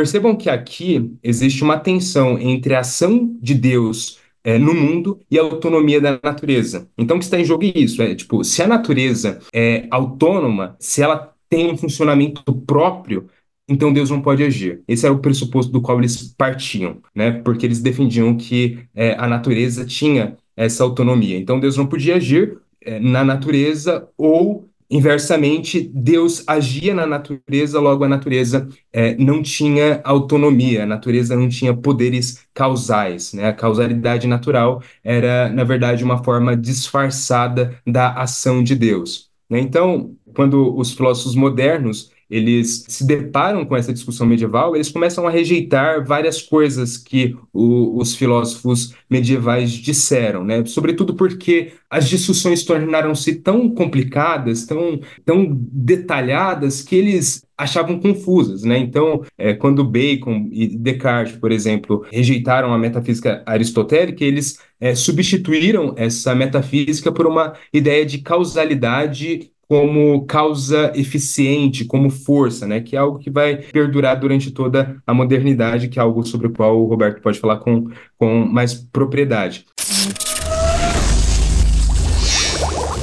percebam que aqui existe uma tensão entre a ação de Deus é, no mundo e a autonomia da natureza. Então, o que está em jogo é isso: é tipo, se a natureza é autônoma, se ela tem um funcionamento próprio, então Deus não pode agir. Esse era o pressuposto do qual eles partiam, né? Porque eles defendiam que é, a natureza tinha essa autonomia. Então Deus não podia agir é, na natureza ou Inversamente, Deus agia na natureza, logo a natureza é, não tinha autonomia, a natureza não tinha poderes causais. Né? A causalidade natural era, na verdade, uma forma disfarçada da ação de Deus. Né? Então, quando os filósofos modernos eles se deparam com essa discussão medieval, eles começam a rejeitar várias coisas que o, os filósofos medievais disseram, né? Sobretudo porque as discussões tornaram-se tão complicadas, tão, tão detalhadas, que eles achavam confusas, né? Então, é, quando Bacon e Descartes, por exemplo, rejeitaram a metafísica aristotélica, eles é, substituíram essa metafísica por uma ideia de causalidade como causa eficiente, como força, né? Que é algo que vai perdurar durante toda a modernidade, que é algo sobre o qual o Roberto pode falar com, com mais propriedade.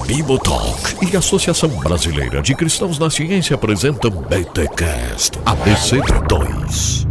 Bibotalk e Associação Brasileira de Cristãos na Ciência apresentam BTCast ABC2.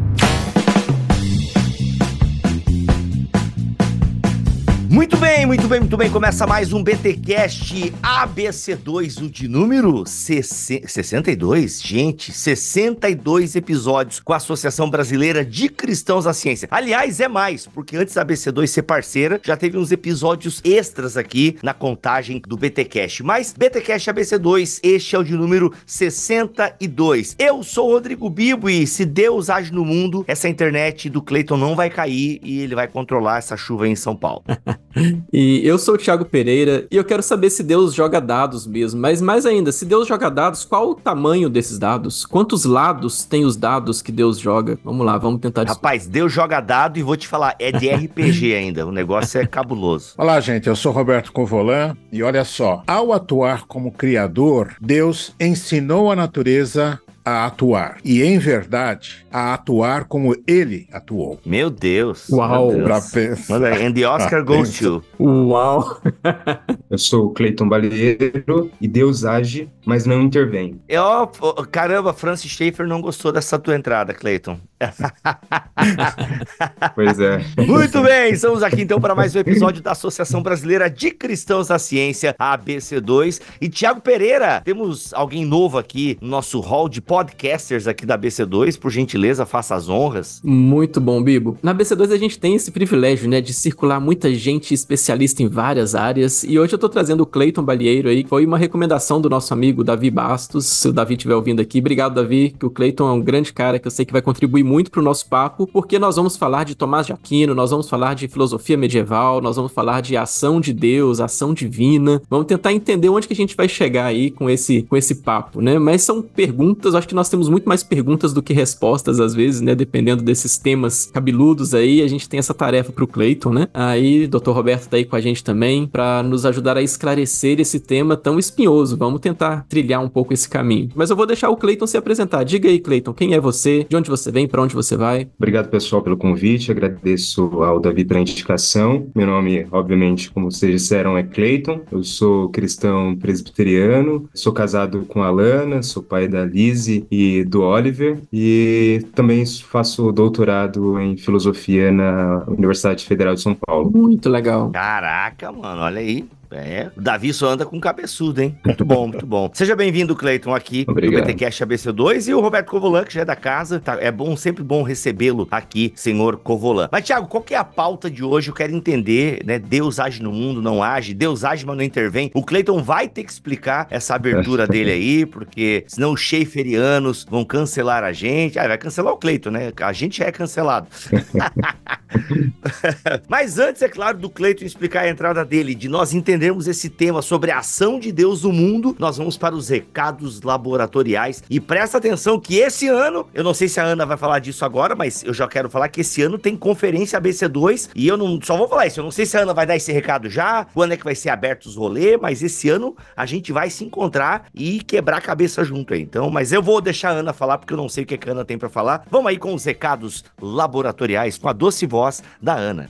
Muito bem, muito bem. Começa mais um BTcast ABC2, o de número 62. Gente, 62 episódios com a Associação Brasileira de Cristãos da Ciência. Aliás, é mais, porque antes da ABC2 ser parceira, já teve uns episódios extras aqui na contagem do BTcast. Mas BTcast ABC2, este é o de número 62. Eu sou o Rodrigo Bibo e se Deus age no mundo, essa internet do Cleiton não vai cair e ele vai controlar essa chuva em São Paulo. E eu sou o Thiago Pereira e eu quero saber se Deus joga dados mesmo. Mas mais ainda, se Deus joga dados, qual o tamanho desses dados? Quantos lados tem os dados que Deus joga? Vamos lá, vamos tentar Rapaz, Deus joga dado e vou te falar, é de RPG ainda. O negócio é cabuloso. Olá, gente. Eu sou Roberto Covolan e olha só. Ao atuar como criador, Deus ensinou a natureza a atuar. E, em verdade, a atuar como ele atuou. Meu Deus. Uau. Meu Deus. pensar. And the Oscar goes to. Uau. Eu sou o Cleiton Balieiro e Deus age, mas não intervém. Eu, caramba, Francis Schaeffer não gostou dessa tua entrada, Cleiton. pois é. Muito bem, estamos aqui então para mais um episódio da Associação Brasileira de Cristãos da Ciência, a ABC2. E Tiago Pereira, temos alguém novo aqui no nosso hall de podcasters aqui da ABC2. Por gentileza, faça as honras. Muito bom, Bibo. Na ABC2 a gente tem esse privilégio, né, de circular muita gente especialista em várias áreas. E hoje eu tô trazendo o Cleiton Balieiro aí, que foi uma recomendação do nosso amigo Davi Bastos. Se o Davi estiver ouvindo aqui, obrigado, Davi, que o Cleiton é um grande cara que eu sei que vai contribuir muito para o nosso papo, porque nós vamos falar de Tomás de Aquino, nós vamos falar de filosofia medieval, nós vamos falar de ação de Deus, ação divina. Vamos tentar entender onde que a gente vai chegar aí com esse, com esse papo, né? Mas são perguntas, acho que nós temos muito mais perguntas do que respostas às vezes, né? Dependendo desses temas cabeludos aí, a gente tem essa tarefa para o Cleiton, né? Aí, Dr. Roberto tá aí com a gente também para nos ajudar a esclarecer esse tema tão espinhoso. Vamos tentar trilhar um pouco esse caminho. Mas eu vou deixar o Cleiton se apresentar. Diga aí, Cleiton, quem é você? De onde você vem? Para onde você vai? Obrigado, pessoal, pelo convite. Agradeço ao Davi pela indicação. Meu nome, obviamente, como vocês disseram, é Cleiton. Eu sou cristão presbiteriano. Sou casado com a Lana, sou pai da Lise e do Oliver. E também faço doutorado em filosofia na Universidade Federal de São Paulo. Muito legal. Caraca, mano, olha aí. É, o Davi só anda com cabeçudo, hein? Muito bom, muito bom. Seja bem-vindo, Cleiton, aqui Obrigado. no BTCast ABC2 e o Roberto Covolan, que já é da casa. Tá, é bom, sempre bom recebê-lo aqui, senhor Covolan. Mas, Thiago, qual que é a pauta de hoje? Eu quero entender, né? Deus age no mundo, não age. Deus age, mas não intervém. O Cleiton vai ter que explicar essa abertura dele aí, porque senão os Schaeferianos vão cancelar a gente. Ah, vai cancelar o Cleiton, né? A gente é cancelado. Mas antes, é claro, do Cleiton explicar a entrada dele, de nós entendermos esse tema sobre a ação de Deus no mundo, nós vamos para os recados laboratoriais. E presta atenção que esse ano, eu não sei se a Ana vai falar disso agora, mas eu já quero falar que esse ano tem conferência ABC2 e eu não só vou falar isso, eu não sei se a Ana vai dar esse recado já, quando é que vai ser aberto os rolês, mas esse ano a gente vai se encontrar e quebrar a cabeça junto aí. Então, mas eu vou deixar a Ana falar porque eu não sei o que a Ana tem para falar. Vamos aí com os recados laboratoriais com a doce voz da Ana.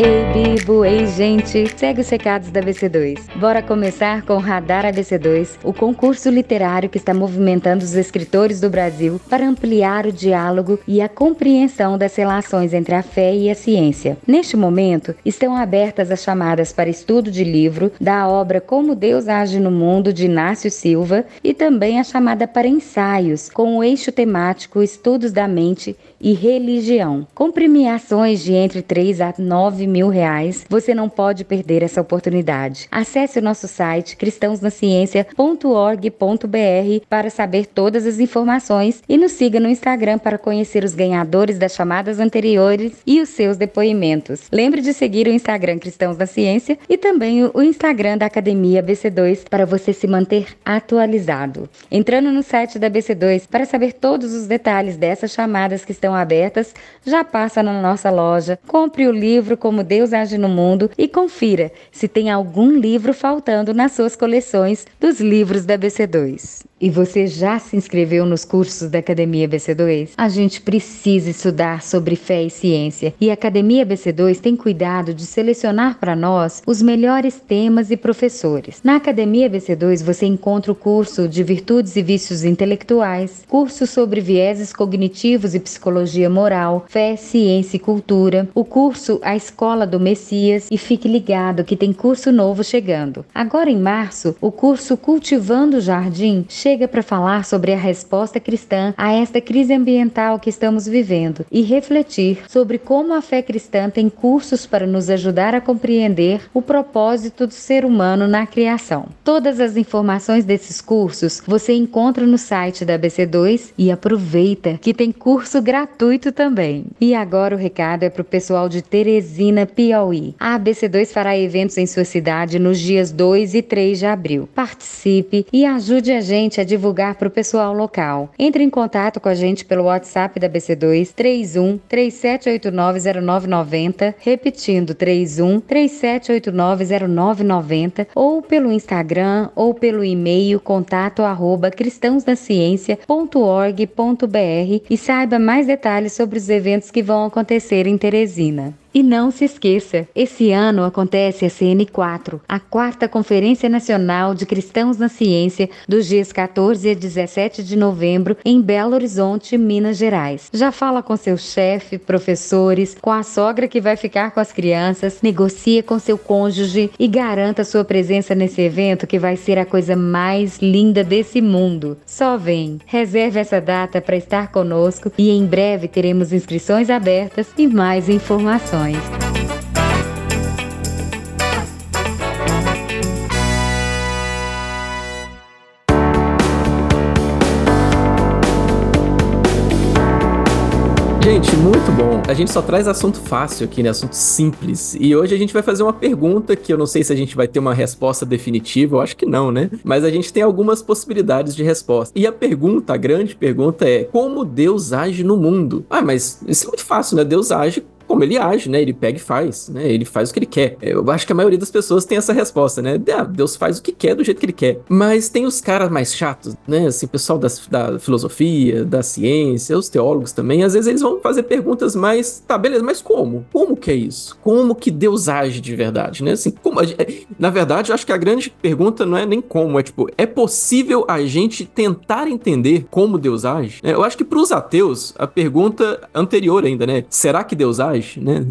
Ei, Bibo, ei, gente, segue os recados da ABC2. Bora começar com o Radar ABC2, o concurso literário que está movimentando os escritores do Brasil para ampliar o diálogo e a compreensão das relações entre a fé e a ciência. Neste momento, estão abertas as chamadas para estudo de livro da obra Como Deus Age no Mundo, de Inácio Silva, e também a chamada para ensaios, com o eixo temático Estudos da Mente e Religião. Com premiações de entre 3 a 9 mil reais, você não pode perder essa oportunidade. Acesse o nosso site cristãosnaciencia.org.br para saber todas as informações e nos siga no Instagram para conhecer os ganhadores das chamadas anteriores e os seus depoimentos. Lembre de seguir o Instagram Cristãos na Ciência e também o Instagram da Academia BC2 para você se manter atualizado. Entrando no site da BC2 para saber todos os detalhes dessas chamadas que estão abertas, já passa na nossa loja, compre o livro Como Deus Age no Mundo e confira se tem algum livro faltando nas suas coleções dos livros da BC2. E você já se inscreveu nos cursos da Academia BC2? A gente precisa estudar sobre fé e ciência e a Academia BC2 tem cuidado de selecionar para nós os melhores temas e professores. Na Academia BC2 você encontra o curso de Virtudes e Vícios Intelectuais, curso sobre vieses cognitivos e psicologia moral, fé, ciência e cultura, o curso A Escola do Messias e fique ligado que tem curso novo chegando. Agora em março, o curso Cultivando o Jardim chega para falar sobre a resposta cristã a esta crise ambiental que estamos vivendo e refletir sobre como a fé cristã tem cursos para nos ajudar a compreender o propósito do ser humano na criação. Todas as informações desses cursos você encontra no site da BC2 e aproveita que tem curso gratuito também. E agora o recado é para o pessoal de Teresina, Piauí. A ABC2 fará eventos em sua cidade nos dias 2 e 3 de abril. Participe e ajude a gente a divulgar para o pessoal local. Entre em contato com a gente pelo WhatsApp da BC2 31 37890990, repetindo 31 37890990 ou pelo Instagram ou pelo e-mail contato arroba cristãosnaciencia.org.br e saiba mais detalhes sobre os eventos que vão acontecer em Teresina. E não se esqueça, esse ano acontece a CN4, a quarta Conferência Nacional de Cristãos na Ciência, dos dias 14 a 17 de novembro, em Belo Horizonte, Minas Gerais. Já fala com seu chefe, professores, com a sogra que vai ficar com as crianças, negocia com seu cônjuge e garanta sua presença nesse evento que vai ser a coisa mais linda desse mundo. Só vem, reserve essa data para estar conosco e em breve teremos inscrições abertas e mais informações. Gente, muito bom. A gente só traz assunto fácil aqui, né? Assunto simples. E hoje a gente vai fazer uma pergunta que eu não sei se a gente vai ter uma resposta definitiva, eu acho que não, né? Mas a gente tem algumas possibilidades de resposta. E a pergunta, a grande pergunta é: como Deus age no mundo? Ah, mas isso é muito fácil, né? Deus age como ele age, né? Ele pega e faz, né? Ele faz o que ele quer. Eu acho que a maioria das pessoas tem essa resposta, né? Ah, Deus faz o que quer do jeito que ele quer. Mas tem os caras mais chatos, né? Assim, pessoal da filosofia, da ciência, os teólogos também, às vezes eles vão fazer perguntas mais, tá, beleza, mas como? Como que é isso? Como que Deus age de verdade, né? Assim, como, na verdade, eu acho que a grande pergunta não é nem como, é tipo, é possível a gente tentar entender como Deus age? Eu acho que para os ateus, a pergunta anterior ainda, né? Será que Deus age? Né?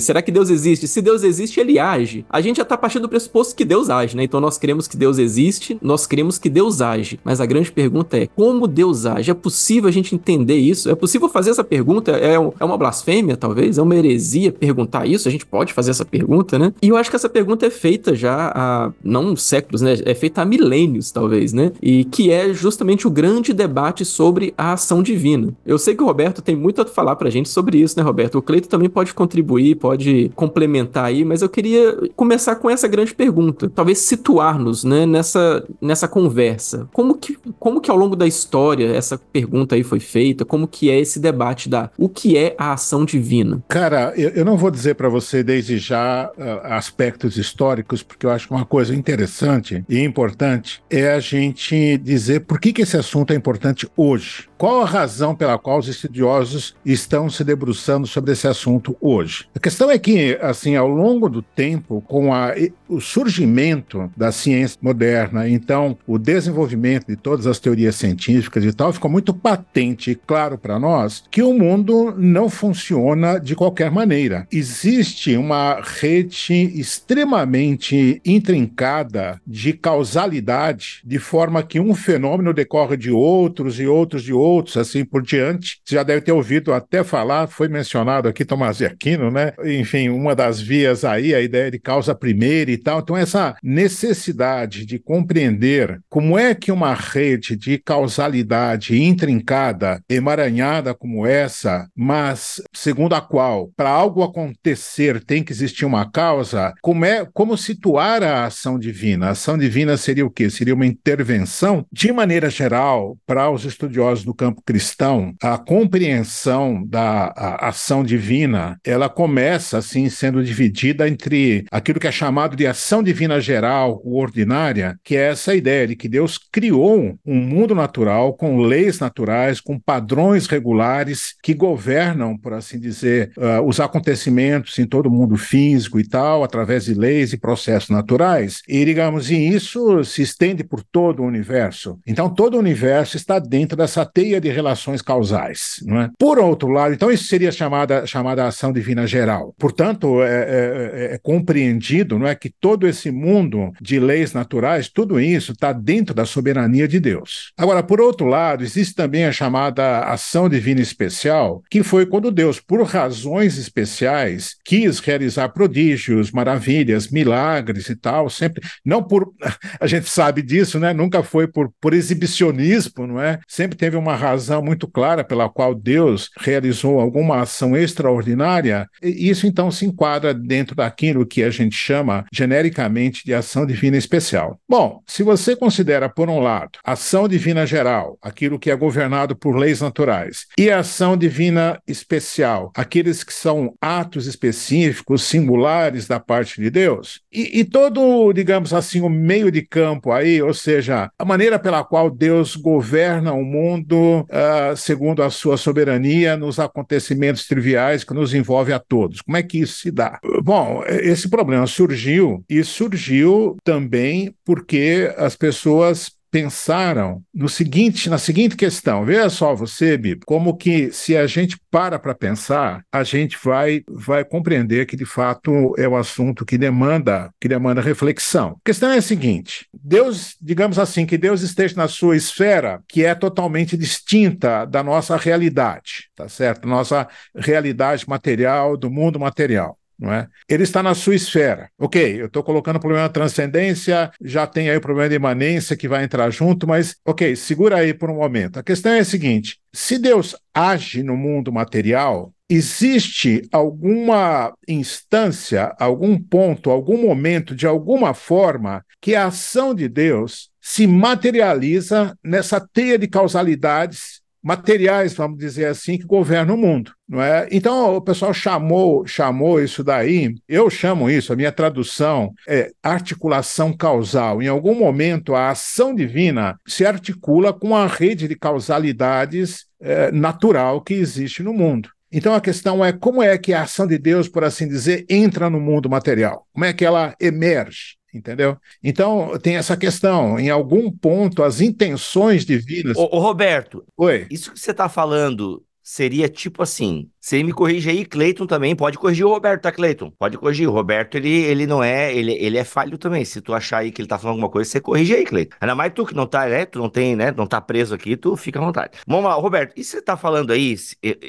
Será que Deus existe? Se Deus existe, ele age. A gente já tá partindo do pressuposto que Deus age, né? Então nós cremos que Deus existe, nós cremos que Deus age. Mas a grande pergunta é: como Deus age? É possível a gente entender isso? É possível fazer essa pergunta? É, é uma blasfêmia, talvez? É uma heresia perguntar isso? A gente pode fazer essa pergunta, né? E eu acho que essa pergunta é feita já há não séculos, né? É feita há milênios, talvez, né? E que é justamente o grande debate sobre a ação divina. Eu sei que o Roberto tem muito a falar pra gente sobre isso, né, Roberto? O Cleito também pode contribuir, pode complementar aí, mas eu queria começar com essa grande pergunta. Talvez situar-nos, né, nessa, nessa conversa. Como que, como que ao longo da história essa pergunta aí foi feita? Como que é esse debate da o que é a ação divina? Cara, eu, eu não vou dizer para você desde já uh, aspectos históricos, porque eu acho que uma coisa interessante e importante é a gente dizer por que, que esse assunto é importante hoje. Qual a razão pela qual os estudiosos estão se debruçando sobre esse assunto hoje? A questão é que, assim, ao longo do tempo, com a, o surgimento da ciência moderna, então o desenvolvimento de todas as teorias científicas e tal, ficou muito patente e claro para nós que o mundo não funciona de qualquer maneira. Existe uma rede extremamente intrincada de causalidade, de forma que um fenômeno decorre de outros e outros de outros outros, assim por diante. Você já deve ter ouvido até falar, foi mencionado aqui Tomás de Aquino, né? Enfim, uma das vias aí, a ideia de causa primeira e tal. Então, essa necessidade de compreender como é que uma rede de causalidade intrincada, emaranhada como essa, mas segundo a qual, para algo acontecer, tem que existir uma causa, como é como situar a ação divina? A ação divina seria o quê? Seria uma intervenção, de maneira geral, para os estudiosos do campo cristão, a compreensão da ação divina, ela começa assim sendo dividida entre aquilo que é chamado de ação divina geral ou ordinária, que é essa ideia de que Deus criou um mundo natural com leis naturais, com padrões regulares que governam, por assim dizer, uh, os acontecimentos em todo o mundo físico e tal, através de leis e processos naturais. E digamos, e isso se estende por todo o universo. Então todo o universo está dentro dessa teia de relações causais. Não é? Por outro lado, então isso seria chamada, chamada ação divina geral. Portanto, é, é, é, é compreendido não é, que todo esse mundo de leis naturais, tudo isso está dentro da soberania de Deus. Agora, por outro lado, existe também a chamada ação divina especial, que foi quando Deus, por razões especiais, quis realizar prodígios, maravilhas, milagres e tal, sempre, não por, a gente sabe disso, né? Nunca foi por, por exibicionismo, não é? Sempre teve uma razão muito clara pela qual Deus realizou alguma ação extraordinária, isso então se enquadra dentro daquilo que a gente chama genericamente de ação divina especial. Bom, se você considera, por um lado, ação divina geral, aquilo que é governado por leis naturais, e ação divina especial, aqueles que são atos específicos, singulares da parte de Deus, e, e todo, digamos assim, o meio de campo aí, ou seja, a maneira pela qual Deus governa o mundo uh, segundo a sua soberania nos acontecimentos triviais que nos envolvem a todos. Como é que isso se dá? Bom, esse problema surgiu e surgiu também porque as pessoas pensaram no seguinte, na seguinte questão. Veja só você, Bib, como que se a gente para para pensar, a gente vai vai compreender que de fato é o um assunto que demanda que demanda reflexão. A questão é a seguinte: Deus, digamos assim, que Deus esteja na sua esfera, que é totalmente distinta da nossa realidade, tá certo? Nossa realidade material, do mundo material não é? Ele está na sua esfera. Ok, eu estou colocando o problema da transcendência, já tem aí o problema da imanência que vai entrar junto, mas ok, segura aí por um momento. A questão é a seguinte: se Deus age no mundo material, existe alguma instância, algum ponto, algum momento, de alguma forma, que a ação de Deus se materializa nessa teia de causalidades materiais, vamos dizer assim, que governam o mundo. Não é? Então o pessoal chamou, chamou isso daí, eu chamo isso, a minha tradução é articulação causal. Em algum momento a ação divina se articula com a rede de causalidades é, natural que existe no mundo. Então a questão é como é que a ação de Deus, por assim dizer, entra no mundo material? Como é que ela emerge? Entendeu? Então, tem essa questão. Em algum ponto, as intenções divinas. Ô, ô Roberto, Oi. isso que você está falando seria tipo assim. Você me corrige aí, Cleiton também. Pode corrigir o Roberto, tá, Cleiton? Pode corrigir. O Roberto, ele, ele não é. Ele, ele é falho também. Se tu achar aí que ele tá falando alguma coisa, você corrige aí, Cleiton. Ainda mais tu que não tá, né? Tu não tem, né? Não tá preso aqui, tu fica à vontade. Vamos lá, Roberto. E você tá falando aí?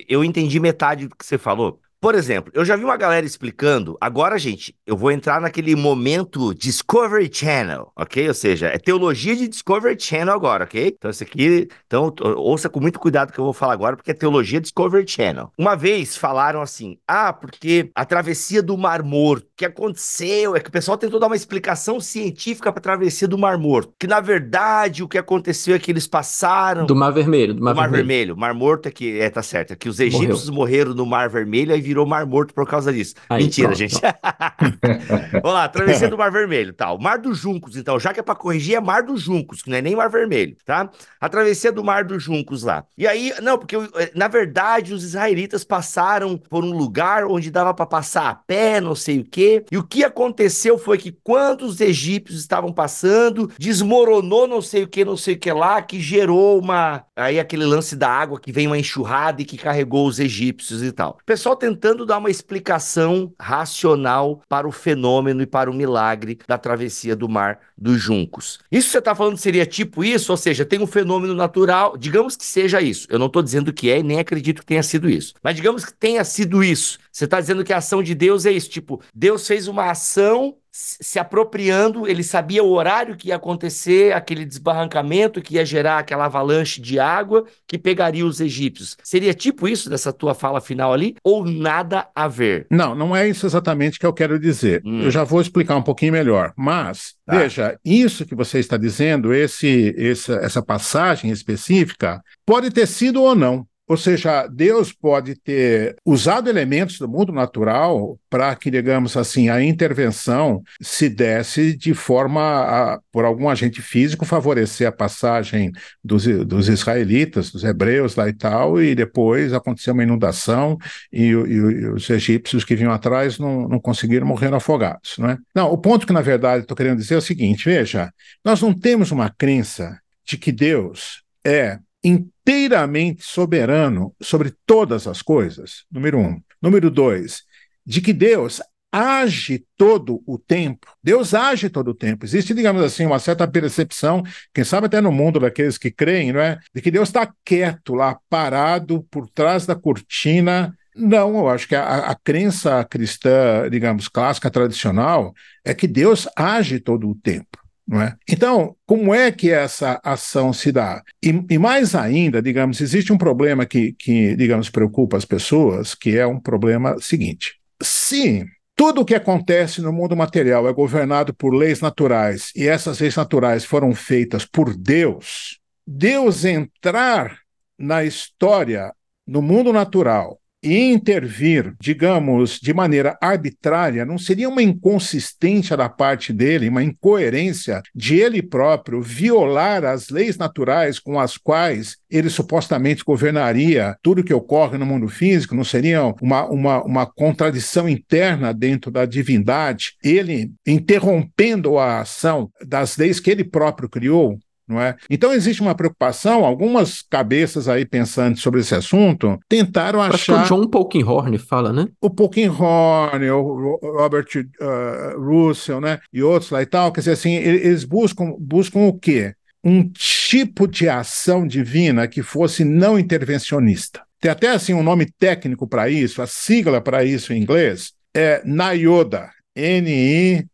Eu entendi metade do que você falou. Por exemplo, eu já vi uma galera explicando. Agora, gente, eu vou entrar naquele momento Discovery Channel, ok? Ou seja, é teologia de Discovery Channel agora, ok? Então, isso aqui. Então, ouça com muito cuidado que eu vou falar agora, porque é teologia Discovery Channel. Uma vez falaram assim: ah, porque a travessia do Mar Morto, o que aconteceu? É que o pessoal tentou dar uma explicação científica para a travessia do Mar Morto. Que na verdade o que aconteceu é que eles passaram. Do Mar Vermelho. Do Mar, do Mar Vermelho. Vermelho. Mar Morto é que. É, tá certo. É que os egípcios Morreu. morreram no Mar Vermelho e virou Mar Morto por causa disso. Aí, Mentira, pronto, gente. Vamos lá, travessia do Mar Vermelho, tal. Mar dos Juncos, então, já que é para corrigir, é Mar dos Juncos, que não é nem Mar Vermelho, tá? A travessia do Mar dos Juncos lá. E aí, não, porque eh, na verdade os israelitas passaram por um lugar onde dava para passar a pé, não sei o quê. E o que aconteceu foi que quando os egípcios estavam passando, desmoronou não sei o que, não sei o que lá, que gerou uma aí aquele lance da água que vem uma enxurrada e que carregou os egípcios e tal. O pessoal tentando dar uma explicação racional para o fenômeno e para o milagre da travessia do mar dos juncos. Isso você está falando seria tipo isso? Ou seja, tem um fenômeno natural, digamos que seja isso. Eu não estou dizendo que é e nem acredito que tenha sido isso. Mas digamos que tenha sido isso. Você está dizendo que a ação de Deus é isso. Tipo, Deus fez uma ação se apropriando, ele sabia o horário que ia acontecer, aquele desbarrancamento que ia gerar aquela avalanche de água que pegaria os egípcios. Seria tipo isso dessa tua fala final ali? Ou nada a ver? Não, não é isso exatamente que eu quero dizer. Hum. Eu já vou explicar um pouquinho melhor. Mas, tá. veja, isso que você está dizendo, esse, essa, essa passagem específica, pode ter sido ou não. Ou seja, Deus pode ter usado elementos do mundo natural para que, digamos assim, a intervenção se desse de forma, a, por algum agente físico, favorecer a passagem dos, dos israelitas, dos hebreus lá e tal, e depois aconteceu uma inundação e, e, e os egípcios que vinham atrás não, não conseguiram morrer afogados. Não, é? não, o ponto que, na verdade, estou querendo dizer é o seguinte: veja, nós não temos uma crença de que Deus é inteiramente soberano sobre todas as coisas, número um. Número dois, de que Deus age todo o tempo. Deus age todo o tempo. Existe, digamos assim, uma certa percepção, quem sabe até no mundo daqueles que creem, não é? De que Deus está quieto lá, parado por trás da cortina. Não, eu acho que a, a crença cristã, digamos, clássica, tradicional, é que Deus age todo o tempo. É? Então, como é que essa ação se dá? E, e, mais ainda, digamos, existe um problema que, que, digamos, preocupa as pessoas, que é um problema seguinte. Se tudo o que acontece no mundo material é governado por leis naturais e essas leis naturais foram feitas por Deus, Deus entrar na história, no mundo natural, e intervir, digamos, de maneira arbitrária, não seria uma inconsistência da parte dele, uma incoerência de ele próprio violar as leis naturais com as quais ele supostamente governaria tudo que ocorre no mundo físico? Não seria uma, uma, uma contradição interna dentro da divindade? Ele interrompendo a ação das leis que ele próprio criou? Não é? Então existe uma preocupação, algumas cabeças aí pensantes sobre esse assunto tentaram Acho achar. Acho que o John Polkinghorne fala, né? O Polkinghorne, o Robert uh, Russell, né? E outros lá e tal, quer dizer assim, eles buscam, buscam o quê? Um tipo de ação divina que fosse não intervencionista. Tem até assim um nome técnico para isso, a sigla para isso em inglês é NIODA, N-I-O-D-A.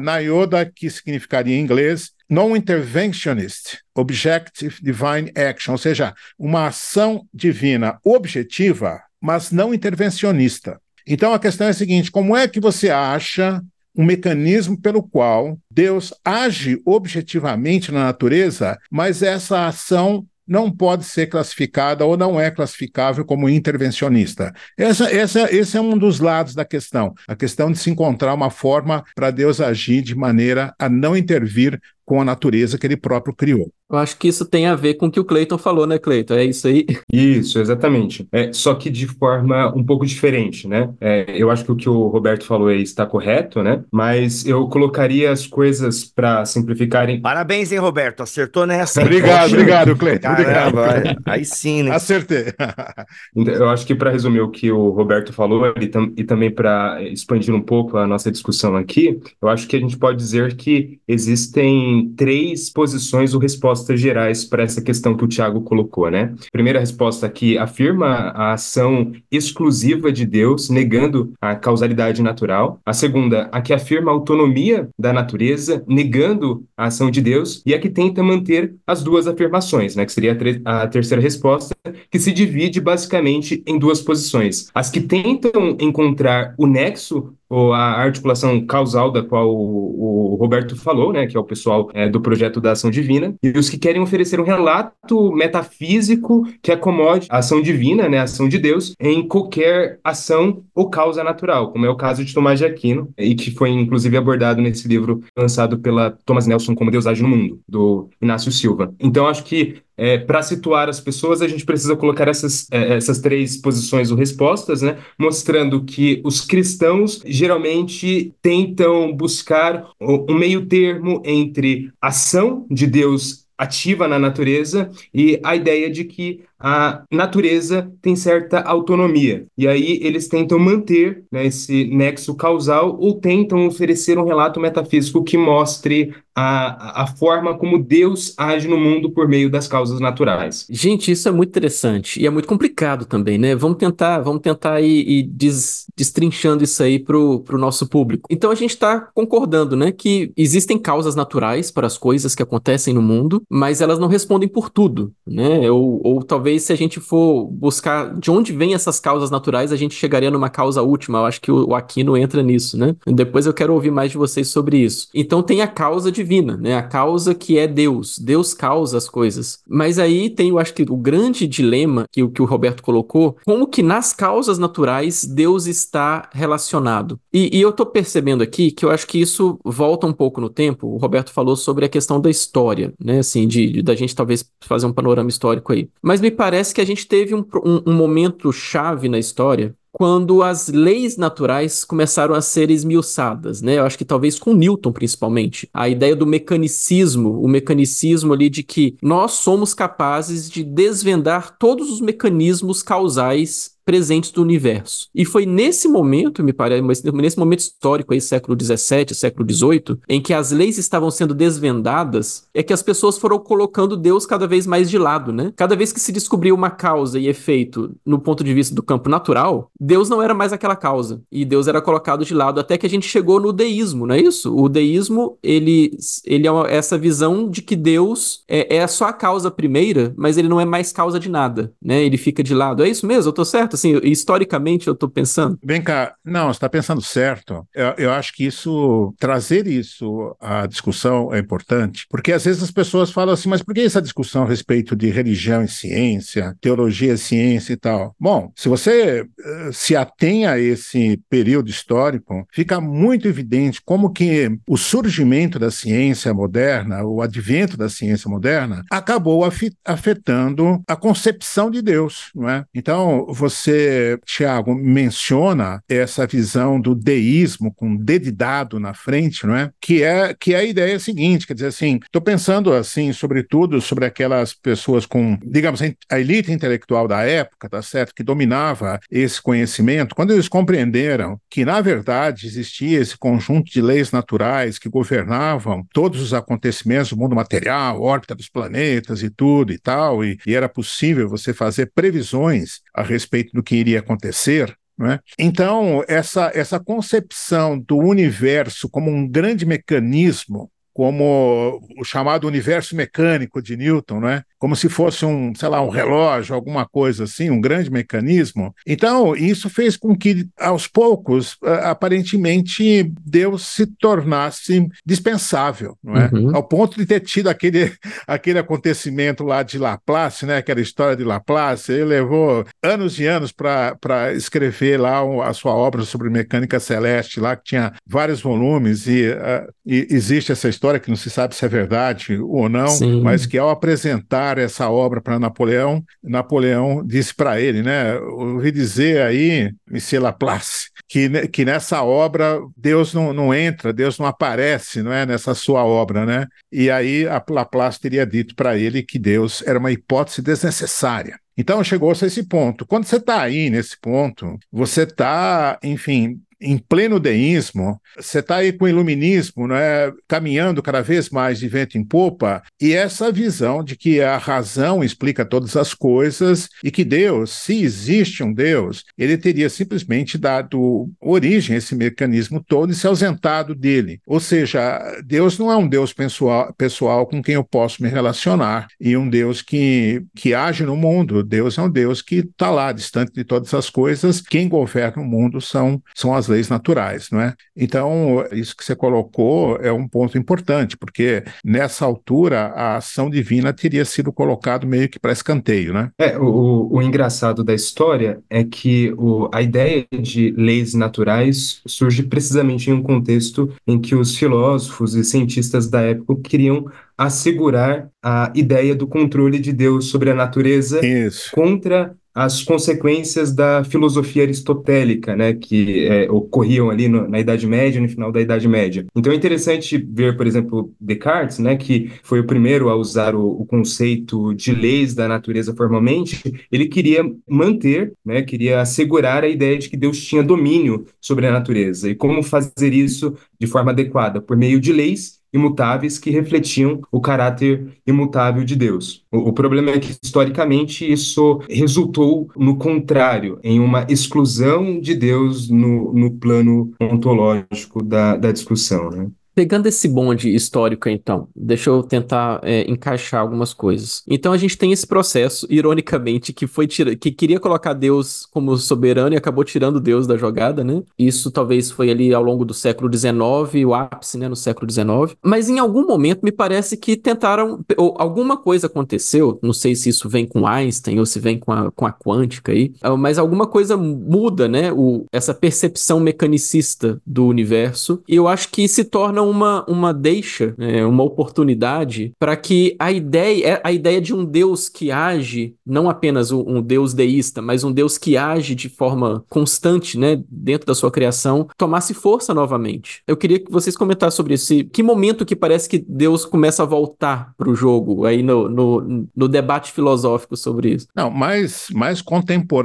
NIODA, que significaria em inglês Non-interventionist Objective Divine Action, ou seja, uma ação divina objetiva, mas não intervencionista. Então a questão é a seguinte: como é que você acha um mecanismo pelo qual Deus age objetivamente na natureza, mas essa ação não pode ser classificada ou não é classificável como intervencionista. Essa, essa, esse é um dos lados da questão, a questão de se encontrar uma forma para Deus agir de maneira a não intervir com a natureza que ele próprio criou. Eu acho que isso tem a ver com o que o Cleiton falou, né, Cleiton? É isso aí? Isso, exatamente. É, só que de forma um pouco diferente, né? É, eu acho que o que o Roberto falou aí está correto, né? Mas eu colocaria as coisas para simplificarem. Parabéns, hein, Roberto? Acertou nessa. obrigado, Poxa. obrigado, Cleiton. Caramba, obrigado. aí sim, né? Acertei. Então, eu acho que para resumir o que o Roberto falou e, tam e também para expandir um pouco a nossa discussão aqui, eu acho que a gente pode dizer que existem três posições ou respostas gerais para essa questão que o Tiago colocou, né? Primeira resposta que afirma a ação exclusiva de Deus, negando a causalidade natural. A segunda, a que afirma a autonomia da natureza, negando a ação de Deus. E a que tenta manter as duas afirmações, né? Que seria a, a terceira resposta, que se divide basicamente em duas posições. As que tentam encontrar o nexo ou a articulação causal da qual o, o Roberto falou, né, que é o pessoal é, do projeto da ação divina, e os que querem oferecer um relato metafísico que acomode a ação divina, né, a ação de Deus, em qualquer ação ou causa natural, como é o caso de Tomás de Aquino, e que foi inclusive abordado nesse livro lançado pela Thomas Nelson como Deus age no mundo, do Inácio Silva. Então acho que é, para situar as pessoas, a gente precisa colocar essas, é, essas três posições ou respostas, né? mostrando que os cristãos geralmente tentam buscar um meio termo entre ação de Deus ativa na natureza e a ideia de que a natureza tem certa autonomia. E aí eles tentam manter né, esse nexo causal ou tentam oferecer um relato metafísico que mostre a, a forma como Deus age no mundo por meio das causas naturais. Gente, isso é muito interessante e é muito complicado também, né? Vamos tentar, vamos tentar ir, ir des, destrinchando isso aí para o nosso público. Então a gente está concordando, né, que existem causas naturais para as coisas que acontecem no mundo, mas elas não respondem por tudo, né? Ou, ou talvez talvez se a gente for buscar de onde vêm essas causas naturais, a gente chegaria numa causa última. Eu acho que o, Aquino entra nisso, né? Depois eu quero ouvir mais de vocês sobre isso. Então tem a causa divina, né? A causa que é Deus. Deus causa as coisas. Mas aí tem, eu acho que o grande dilema que, que o Roberto colocou, como que nas causas naturais Deus está relacionado. E, e eu tô percebendo aqui que eu acho que isso volta um pouco no tempo. O Roberto falou sobre a questão da história, né? Assim, de, de da gente talvez fazer um panorama histórico aí. Mas me parece que a gente teve um, um, um momento chave na história quando as leis naturais começaram a ser esmiuçadas, né? Eu acho que talvez com Newton principalmente. A ideia do mecanicismo, o mecanicismo ali de que nós somos capazes de desvendar todos os mecanismos causais presentes do universo. E foi nesse momento, me parece, nesse momento histórico aí, século XVII, século XVIII, em que as leis estavam sendo desvendadas, é que as pessoas foram colocando Deus cada vez mais de lado, né? Cada vez que se descobriu uma causa e efeito no ponto de vista do campo natural, Deus não era mais aquela causa. E Deus era colocado de lado até que a gente chegou no deísmo, não é isso? O deísmo, ele, ele é uma, essa visão de que Deus é, é só a causa primeira, mas ele não é mais causa de nada, né? Ele fica de lado. É isso mesmo? Eu tô certo? Assim, historicamente eu estou pensando? Vem cá, não, você está pensando certo. Eu, eu, acho que isso, trazer isso à discussão é importante, porque às vezes as pessoas falam assim, mas por que essa discussão a respeito de religião e ciência, teologia e ciência e tal? Bom, se você uh, se atém a esse período histórico, fica muito evidente como que o surgimento da ciência moderna, o advento da ciência moderna, acabou afetando a concepção de Deus, não é? Então, você você, Tiago, menciona essa visão do deísmo com dedidado na frente, não é? Que é que é a ideia seguinte, quer dizer assim, estou pensando assim, sobretudo sobre aquelas pessoas com, digamos, a elite intelectual da época, tá certo, que dominava esse conhecimento, quando eles compreenderam que na verdade existia esse conjunto de leis naturais que governavam todos os acontecimentos do mundo material, órbita dos planetas e tudo e tal, e, e era possível você fazer previsões a respeito do que iria acontecer, é? Então, essa, essa concepção do universo como um grande mecanismo como o chamado universo mecânico de Newton, né? como se fosse um, sei lá, um relógio, alguma coisa assim, um grande mecanismo. Então, isso fez com que, aos poucos, aparentemente, Deus se tornasse dispensável, não é? Uhum. Ao ponto de ter tido aquele, aquele acontecimento lá de Laplace, né? aquela história de Laplace, ele levou anos e anos para escrever lá a sua obra sobre mecânica celeste, lá que tinha vários volumes, e, uh, e existe essa história história que não se sabe se é verdade ou não, Sim. mas que ao apresentar essa obra para Napoleão, Napoleão disse para ele, né? Ouvi dizer aí, Monsieur Laplace, que, que nessa obra Deus não, não entra, Deus não aparece, não é? Nessa sua obra, né? E aí a Laplace teria dito para ele que Deus era uma hipótese desnecessária. Então chegou-se a esse ponto. Quando você está aí nesse ponto, você está, enfim, em pleno deísmo, você está aí com o iluminismo, né, caminhando cada vez mais de vento em popa, e essa visão de que a razão explica todas as coisas e que Deus, se existe um Deus, ele teria simplesmente dado origem a esse mecanismo todo e se ausentado dele. Ou seja, Deus não é um Deus pessoal, pessoal com quem eu posso me relacionar e um Deus que, que age no mundo. Deus é um Deus que está lá, distante de todas as coisas. Quem governa o mundo são, são as leis naturais, não é? Então, isso que você colocou é um ponto importante, porque nessa altura a ação divina teria sido colocado meio que para escanteio, né? É, o, o engraçado da história é que o, a ideia de leis naturais surge precisamente em um contexto em que os filósofos e cientistas da época queriam assegurar a ideia do controle de Deus sobre a natureza Isso. contra as consequências da filosofia aristotélica, né, que é, ocorriam ali no- na Idade Média, no final da Idade Média. Então é interessante ver, por exemplo, Descartes, né, que foi o primeiro a usar o, o conceito de leis da natureza formalmente. Ele queria manter, né, queria assegurar a ideia de que Deus tinha domínio sobre a natureza e como fazer isso de forma adequada por meio de leis imutáveis que refletiam o caráter imutável de Deus. O, o problema é que, historicamente, isso resultou no contrário, em uma exclusão de Deus no, no plano ontológico da, da discussão, né? Pegando esse bonde histórico, então, deixa eu tentar é, encaixar algumas coisas. Então a gente tem esse processo, ironicamente, que foi tira que queria colocar Deus como soberano e acabou tirando Deus da jogada, né? Isso talvez foi ali ao longo do século XIX, o ápice, né, no século XIX. Mas em algum momento me parece que tentaram, ou alguma coisa aconteceu, não sei se isso vem com Einstein ou se vem com a, com a quântica aí, ah, mas alguma coisa muda, né? O, essa percepção mecanicista do universo, e eu acho que se torna uma, uma deixa, né, uma oportunidade para que a ideia, a ideia de um Deus que age, não apenas um, um Deus deísta, mas um Deus que age de forma constante, né, dentro da sua criação, tomasse força novamente. Eu queria que vocês comentassem sobre isso. Se- Que momento que parece que Deus começa a voltar para o jogo, aí no, no, no debate filosófico sobre isso? Não, mas mais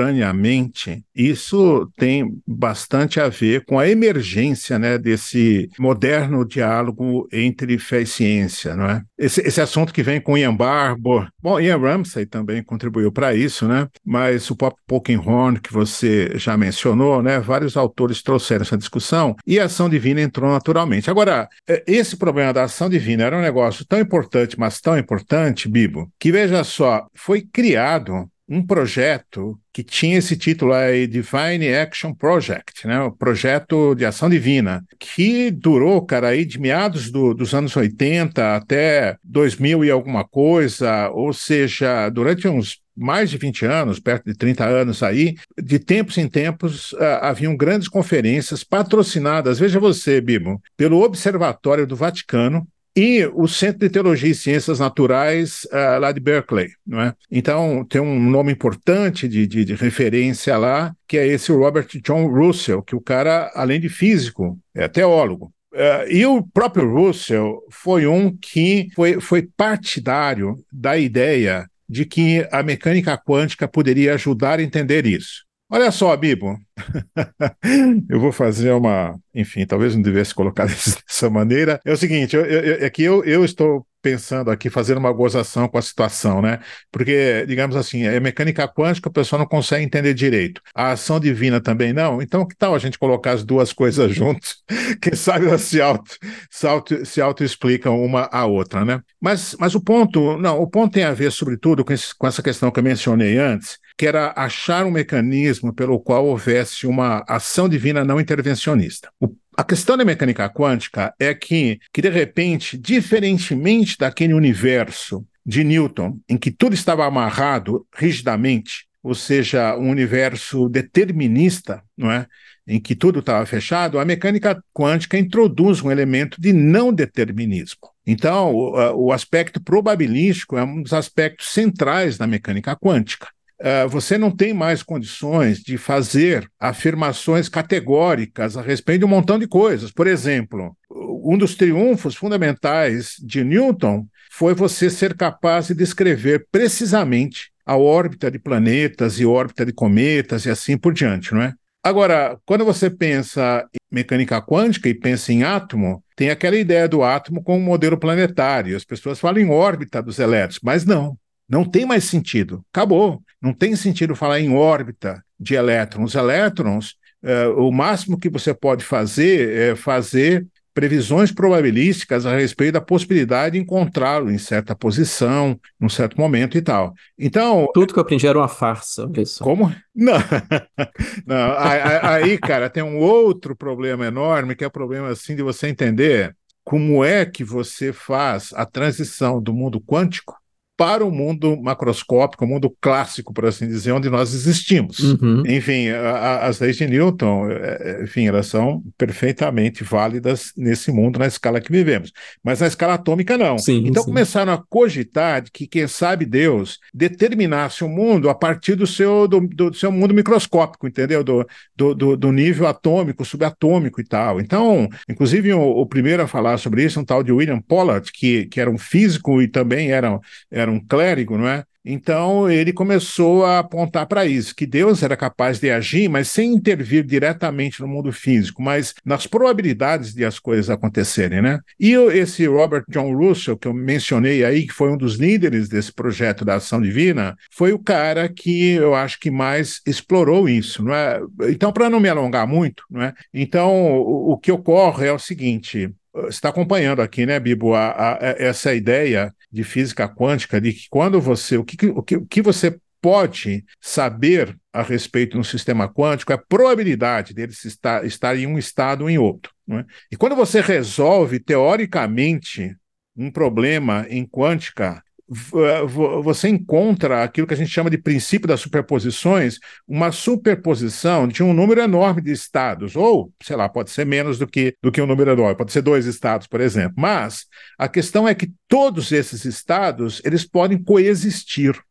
contemporaneamente, isso tem bastante a ver com a emergência né, desse moderno diálogo entre fé e ciência, não é? Esse, esse assunto que vem com Ian Barbour, bom, Ian Ramsey também contribuiu para isso, né? Mas o Pop Polkinghorne, que você já mencionou, né? Vários autores trouxeram essa discussão e a ação divina entrou naturalmente. Agora, eh, esse problema da ação divina era um negócio tão importante, mas tão importante, Bibo, que veja só, foi criado um projeto que tinha esse título aí, Divine Action Project, né? O projeto de ação divina, que durou, cara, aí de meados do- dos anos 80 até 2000 e alguma coisa, ou seja, durante uns mais de 20 anos, perto de 30 anos aí, de tempos em tempos ah, haviam grandes conferências patrocinadas, veja você, Bibo, pelo Observatório do Vaticano, e o Centro de Teologia e Ciências Naturais ah, lá de Berkeley, não é? Então tem um nome importante de, de, de referência lá, que é esse Robert John Russell, que o cara, além de físico, é teólogo. Ah, e o próprio Russell foi um que foi, foi partidário da ideia de que a mecânica quântica poderia ajudar a entender isso. Olha só, Bibo, eu vou fazer uma. Enfim, talvez não devesse colocar dessa maneira. É o seguinte: eu, eu, é que eu, eu estou pensando aqui, fazendo uma gozação com a situação, né? Porque, digamos assim, é mecânica quântica, o pessoal não consegue entender direito. A ação divina também não. Então, que tal a gente colocar as duas coisas juntas? Quem sabe elas se auto, se auto, se auto-explicam uma a outra, né? Mas, mas o ponto, não, o ponto tem a ver, sobretudo, com, esse, com essa questão que eu mencionei antes, que era achar um mecanismo pelo qual houvesse uma ação divina não intervencionista. O a questão da mecânica quântica é que, que, de repente, diferentemente daquele universo de Newton, em que tudo estava amarrado rigidamente, ou seja, um universo determinista, não é? em que tudo estava fechado, a mecânica quântica introduz um elemento de não determinismo. Então, o, o aspecto probabilístico é um dos aspectos centrais da mecânica quântica. Uh, você não tem mais condições de fazer afirmações categóricas a respeito de um montão de coisas. Por exemplo, um dos triunfos fundamentais de Newton foi você ser capaz de descrever precisamente a órbita de planetas e órbita de cometas e assim por diante, não é? Agora, quando você pensa em mecânica quântica e pensa em átomo, tem aquela ideia do átomo como modelo planetário. As pessoas falam em órbita dos elétrons, mas não. Não tem mais sentido. Acabou. Não tem sentido falar em órbita de elétrons. Elétrons, eh, o máximo que você pode fazer é fazer previsões probabilísticas a respeito da possibilidade de encontrá-lo em certa posição, num certo momento e tal. Então. Tudo que eu aprendi era uma farsa, só. Como? Não. Não. Aí, cara, tem um outro problema enorme, que é o problema assim de você entender como é que você faz a transição do mundo quântico para o mundo macroscópico, o mundo clássico, por assim dizer, onde nós existimos. Uhum. Enfim, a, as leis de Newton, é, é, enfim, elas são perfeitamente válidas nesse mundo, na escala que vivemos. Mas na escala atômica, não. Sim, então sim. começaram a cogitar que, quem sabe Deus determinasse o mundo a partir do seu, do, do seu mundo microscópico, entendeu? Do, do, do, nível atômico, subatômico e tal. Então, inclusive, o, o primeiro a falar sobre isso, um tal de William Pollard, que, que era um físico e também era, era era um clérigo, não é? Então ele começou a apontar para isso, que Deus era capaz de agir, mas sem intervir diretamente no mundo físico, mas nas probabilidades de as coisas acontecerem, né? E esse Robert John Russell, que eu mencionei aí, que foi um dos líderes desse projeto da ação divina, foi o cara que eu acho que mais explorou isso, não é? Então, para não me alongar muito, não é? Então, o, o que ocorre é o seguinte: você está acompanhando aqui, né, Bibo, a, a, essa ideia de física quântica de que quando você o que, o que, o que você pode saber a respeito de um sistema quântico é a probabilidade dele estar, estar em um estado ou em outro. É? E quando você resolve, teoricamente, um problema em quântica, você encontra aquilo que a gente chama de princípio das superposições, uma superposição de um número enorme de estados, ou, sei lá, pode ser menos do que, do que um número enorme, pode ser dois estados, por exemplo. Mas a questão é que todos esses estados, eles podem coexistir.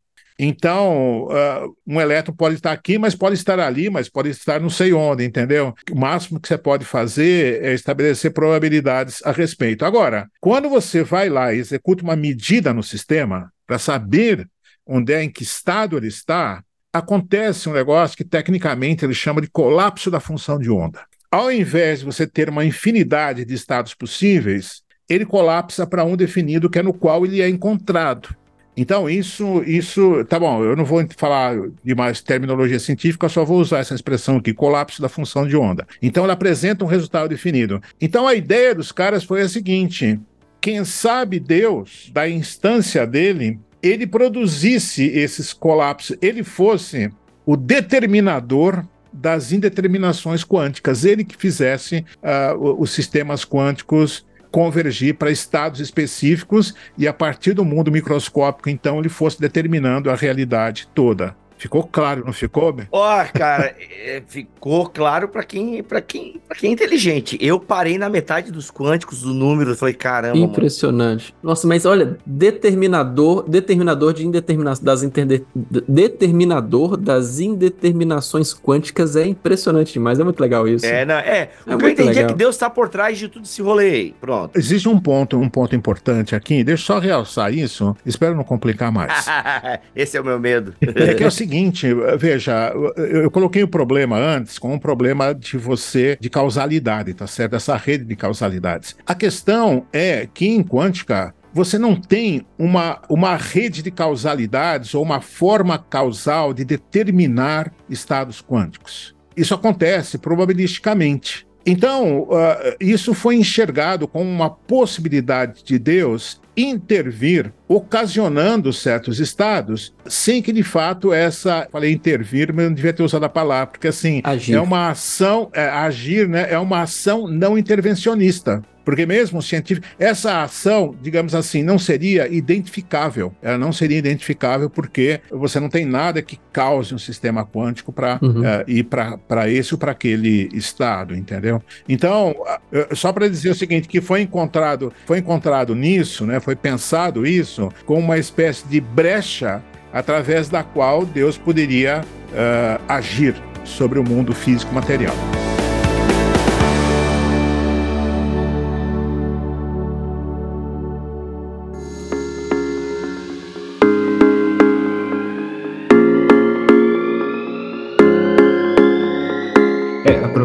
Então, uh, um elétron pode estar aqui, mas pode estar ali, mas pode estar não sei onde, entendeu? O máximo que você pode fazer é estabelecer probabilidades a respeito. Agora, quando você vai lá e executa uma medida no sistema para saber onde é, em que estado ele está, acontece um negócio que tecnicamente ele chama de colapso da função de onda. Ao invés de você ter uma infinidade de estados possíveis, ele colapsa para um definido que é no qual ele é encontrado. Então, isso, isso, tá bom, eu não vou falar de mais terminologia científica, só vou usar essa expressão aqui, colapso da função de onda. Então, ela apresenta um resultado definido. Então, a ideia dos caras foi a seguinte: quem sabe Deus, da instância dele, ele produzisse esses colapsos, ele fosse o determinador das indeterminações quânticas, ele que fizesse uh, os sistemas quânticos convergir para estados específicos e a partir do mundo microscópico, então, ele fosse determinando a realidade toda. Ficou claro, não ficou, Ben? Ó, oh, cara, é, ficou claro para quem, para quem, para quem é inteligente. Eu parei na metade dos quânticos do número, falei, caramba. Impressionante. Mano. Nossa, mas olha, determinador, determinador de indeterminação das interde... determinador das indeterminações quânticas é impressionante demais, é muito legal isso. É, não, é. O é que eu entendi legal. é que Deus está por trás de tudo esse rolê aí. Pronto. Existe um ponto, um ponto importante aqui, deixa eu só realçar isso, espero não complicar mais. esse é o meu medo. É que é o seguinte, seguinte, veja, eu, coloquei o problema antes como um problema de você, de causalidade, tá certo? Essa rede de causalidades. A questão é que em quântica, você não tem uma, uma rede de causalidades ou uma forma causal de determinar estados quânticos. Isso acontece probabilisticamente. Então, uh, isso foi enxergado como uma possibilidade de Deus intervir, ocasionando certos estados, sem que de fato essa. Falei intervir, mas não devia ter usado a palavra, porque assim, agir. é uma ação, é, agir, né? É uma ação não intervencionista. Porque mesmo científico, essa ação, digamos assim, não seria identificável. Ela não seria identificável porque você não tem nada que cause um sistema quântico para uhum. uh, ir para esse ou para aquele estado, entendeu? Então, uh, só para dizer o seguinte, que foi encontrado, foi encontrado nisso, né? Foi pensado isso como uma espécie de brecha através da qual Deus poderia uh, agir sobre o mundo físico material.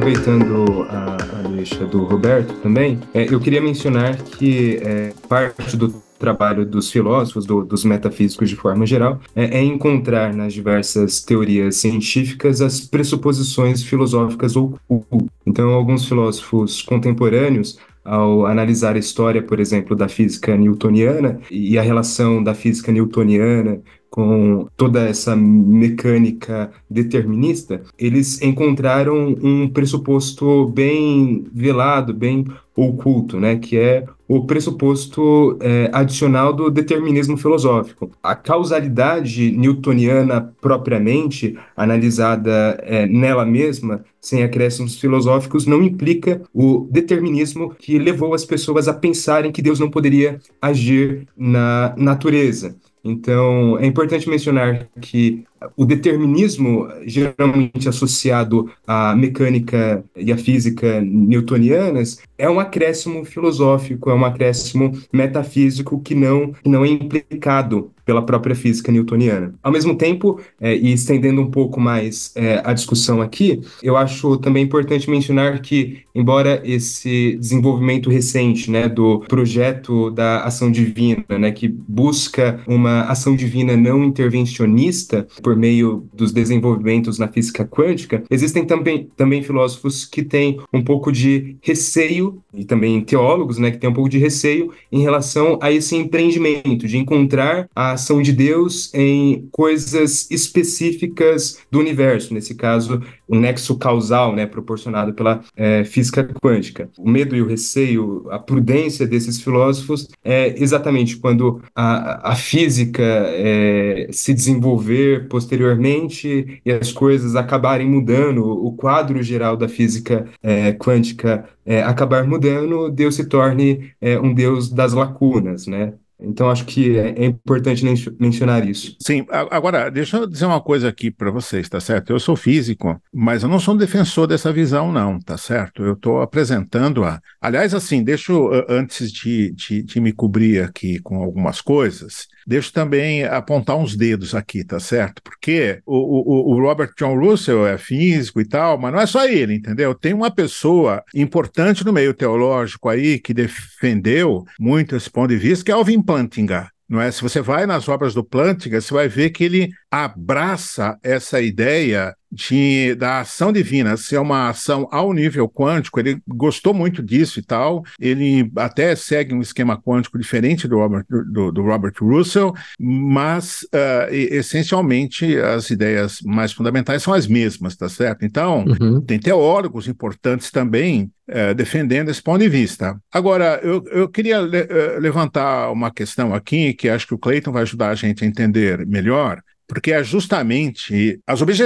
Aproveitando a, a deixa do Roberto também, é, eu queria mencionar que é, parte do trabalho dos filósofos, do, dos metafísicos de forma geral, é, é, encontrar nas diversas teorias científicas as pressuposições filosóficas ocultas. Então, alguns filósofos contemporâneos ao analisar a história, por exemplo, da física newtoniana e a relação da física newtoniana com toda essa mecânica determinista, eles encontraram um pressuposto bem velado, bem oculto, né, que é o pressuposto é, adicional do determinismo filosófico. A causalidade newtoniana propriamente, analisada é, nela mesma, sem acréscimos filosóficos, não implica o determinismo que levou as pessoas a pensarem que Deus não poderia agir na natureza. Então, é importante mencionar que o determinismo, geralmente associado à mecânica e à física newtonianas, é um acréscimo filosófico, é um acréscimo metafísico que não, não é implicado pela própria física newtoniana. Ao mesmo tempo, é, e estendendo um pouco mais é, a discussão aqui, eu acho também importante mencionar que, embora esse desenvolvimento recente né, do projeto da ação divina, né, que busca uma ação divina não intervencionista, por meio dos desenvolvimentos na física quântica, existem também, também filósofos que têm um pouco de receio, e também teólogos, né, que têm um pouco de receio em relação a esse empreendimento, de encontrar a ação de Deus em coisas específicas do universo, nesse caso, o nexo causal, né, proporcionado pela é, física quântica. O medo e o receio, a prudência desses filósofos é exatamente quando a, a física é, se desenvolver posteriormente e as coisas acabarem mudando, o quadro geral da física é, quântica é, acabar mudando, Deus se torne é, um Deus das lacunas, né? Então, acho que é, é importante mencionar isso. Sim, agora, deixa eu dizer uma coisa aqui para vocês, tá certo? Eu sou físico, mas eu não sou um defensor dessa visão, não, tá certo? Eu estou apresentando-a. Aliás, assim, deixa eu, antes de, de, de me cobrir aqui com algumas coisas, Deixa também apontar uns dedos aqui, tá certo? Porque o, o, o, Robert John Russell é físico e tal, mas não é só ele, entendeu? Tem uma pessoa importante no meio teológico aí que defendeu muito esse ponto de vista, que é Alvin Plantinga. Não é? Se você vai nas obras do Plantinga, você vai ver que ele abraça essa ideia de, da ação divina ser uma ação ao nível quântico, ele gostou muito disso e tal. Ele até segue um esquema quântico diferente do Robert, do, do Robert Russell, mas uh, essencialmente as ideias mais fundamentais são as mesmas, tá certo? Então, uhum. tem teólogos importantes também uh, defendendo esse ponto de vista. Agora, eu, eu queria le uh, levantar uma questão aqui que acho que o Clayton vai ajudar a gente a entender melhor porque é justamente as obje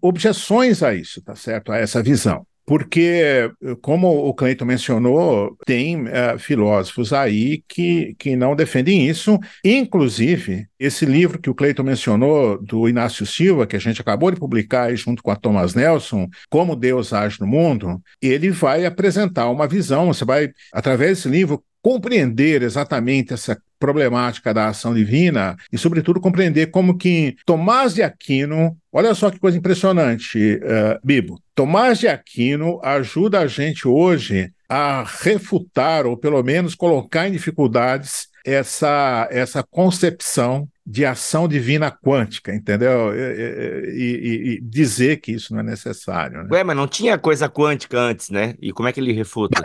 objeções a isso, tá certo? A essa visão. Porque, como o Cleiton mencionou, tem uh, filósofos aí que, que não defendem isso. Inclusive, esse livro que o Cleiton mencionou, do Inácio Silva, que a gente acabou de publicar junto com a Thomas Nelson, Como Deus Age no Mundo, ele vai apresentar uma visão. Você vai, através desse livro, compreender exatamente essa problemática da ação divina e, sobretudo, compreender como que Tomás de Aquino, olha só que coisa impressionante, uh, Bibo, Tomás de Aquino ajuda a gente hoje a refutar, ou pelo menos colocar em dificuldades, essa, essa concepção de ação divina quântica, entendeu? E, e, e, dizer que isso não é necessário. Né? Ué, mas não tinha coisa quântica antes, né? E como é que ele refuta?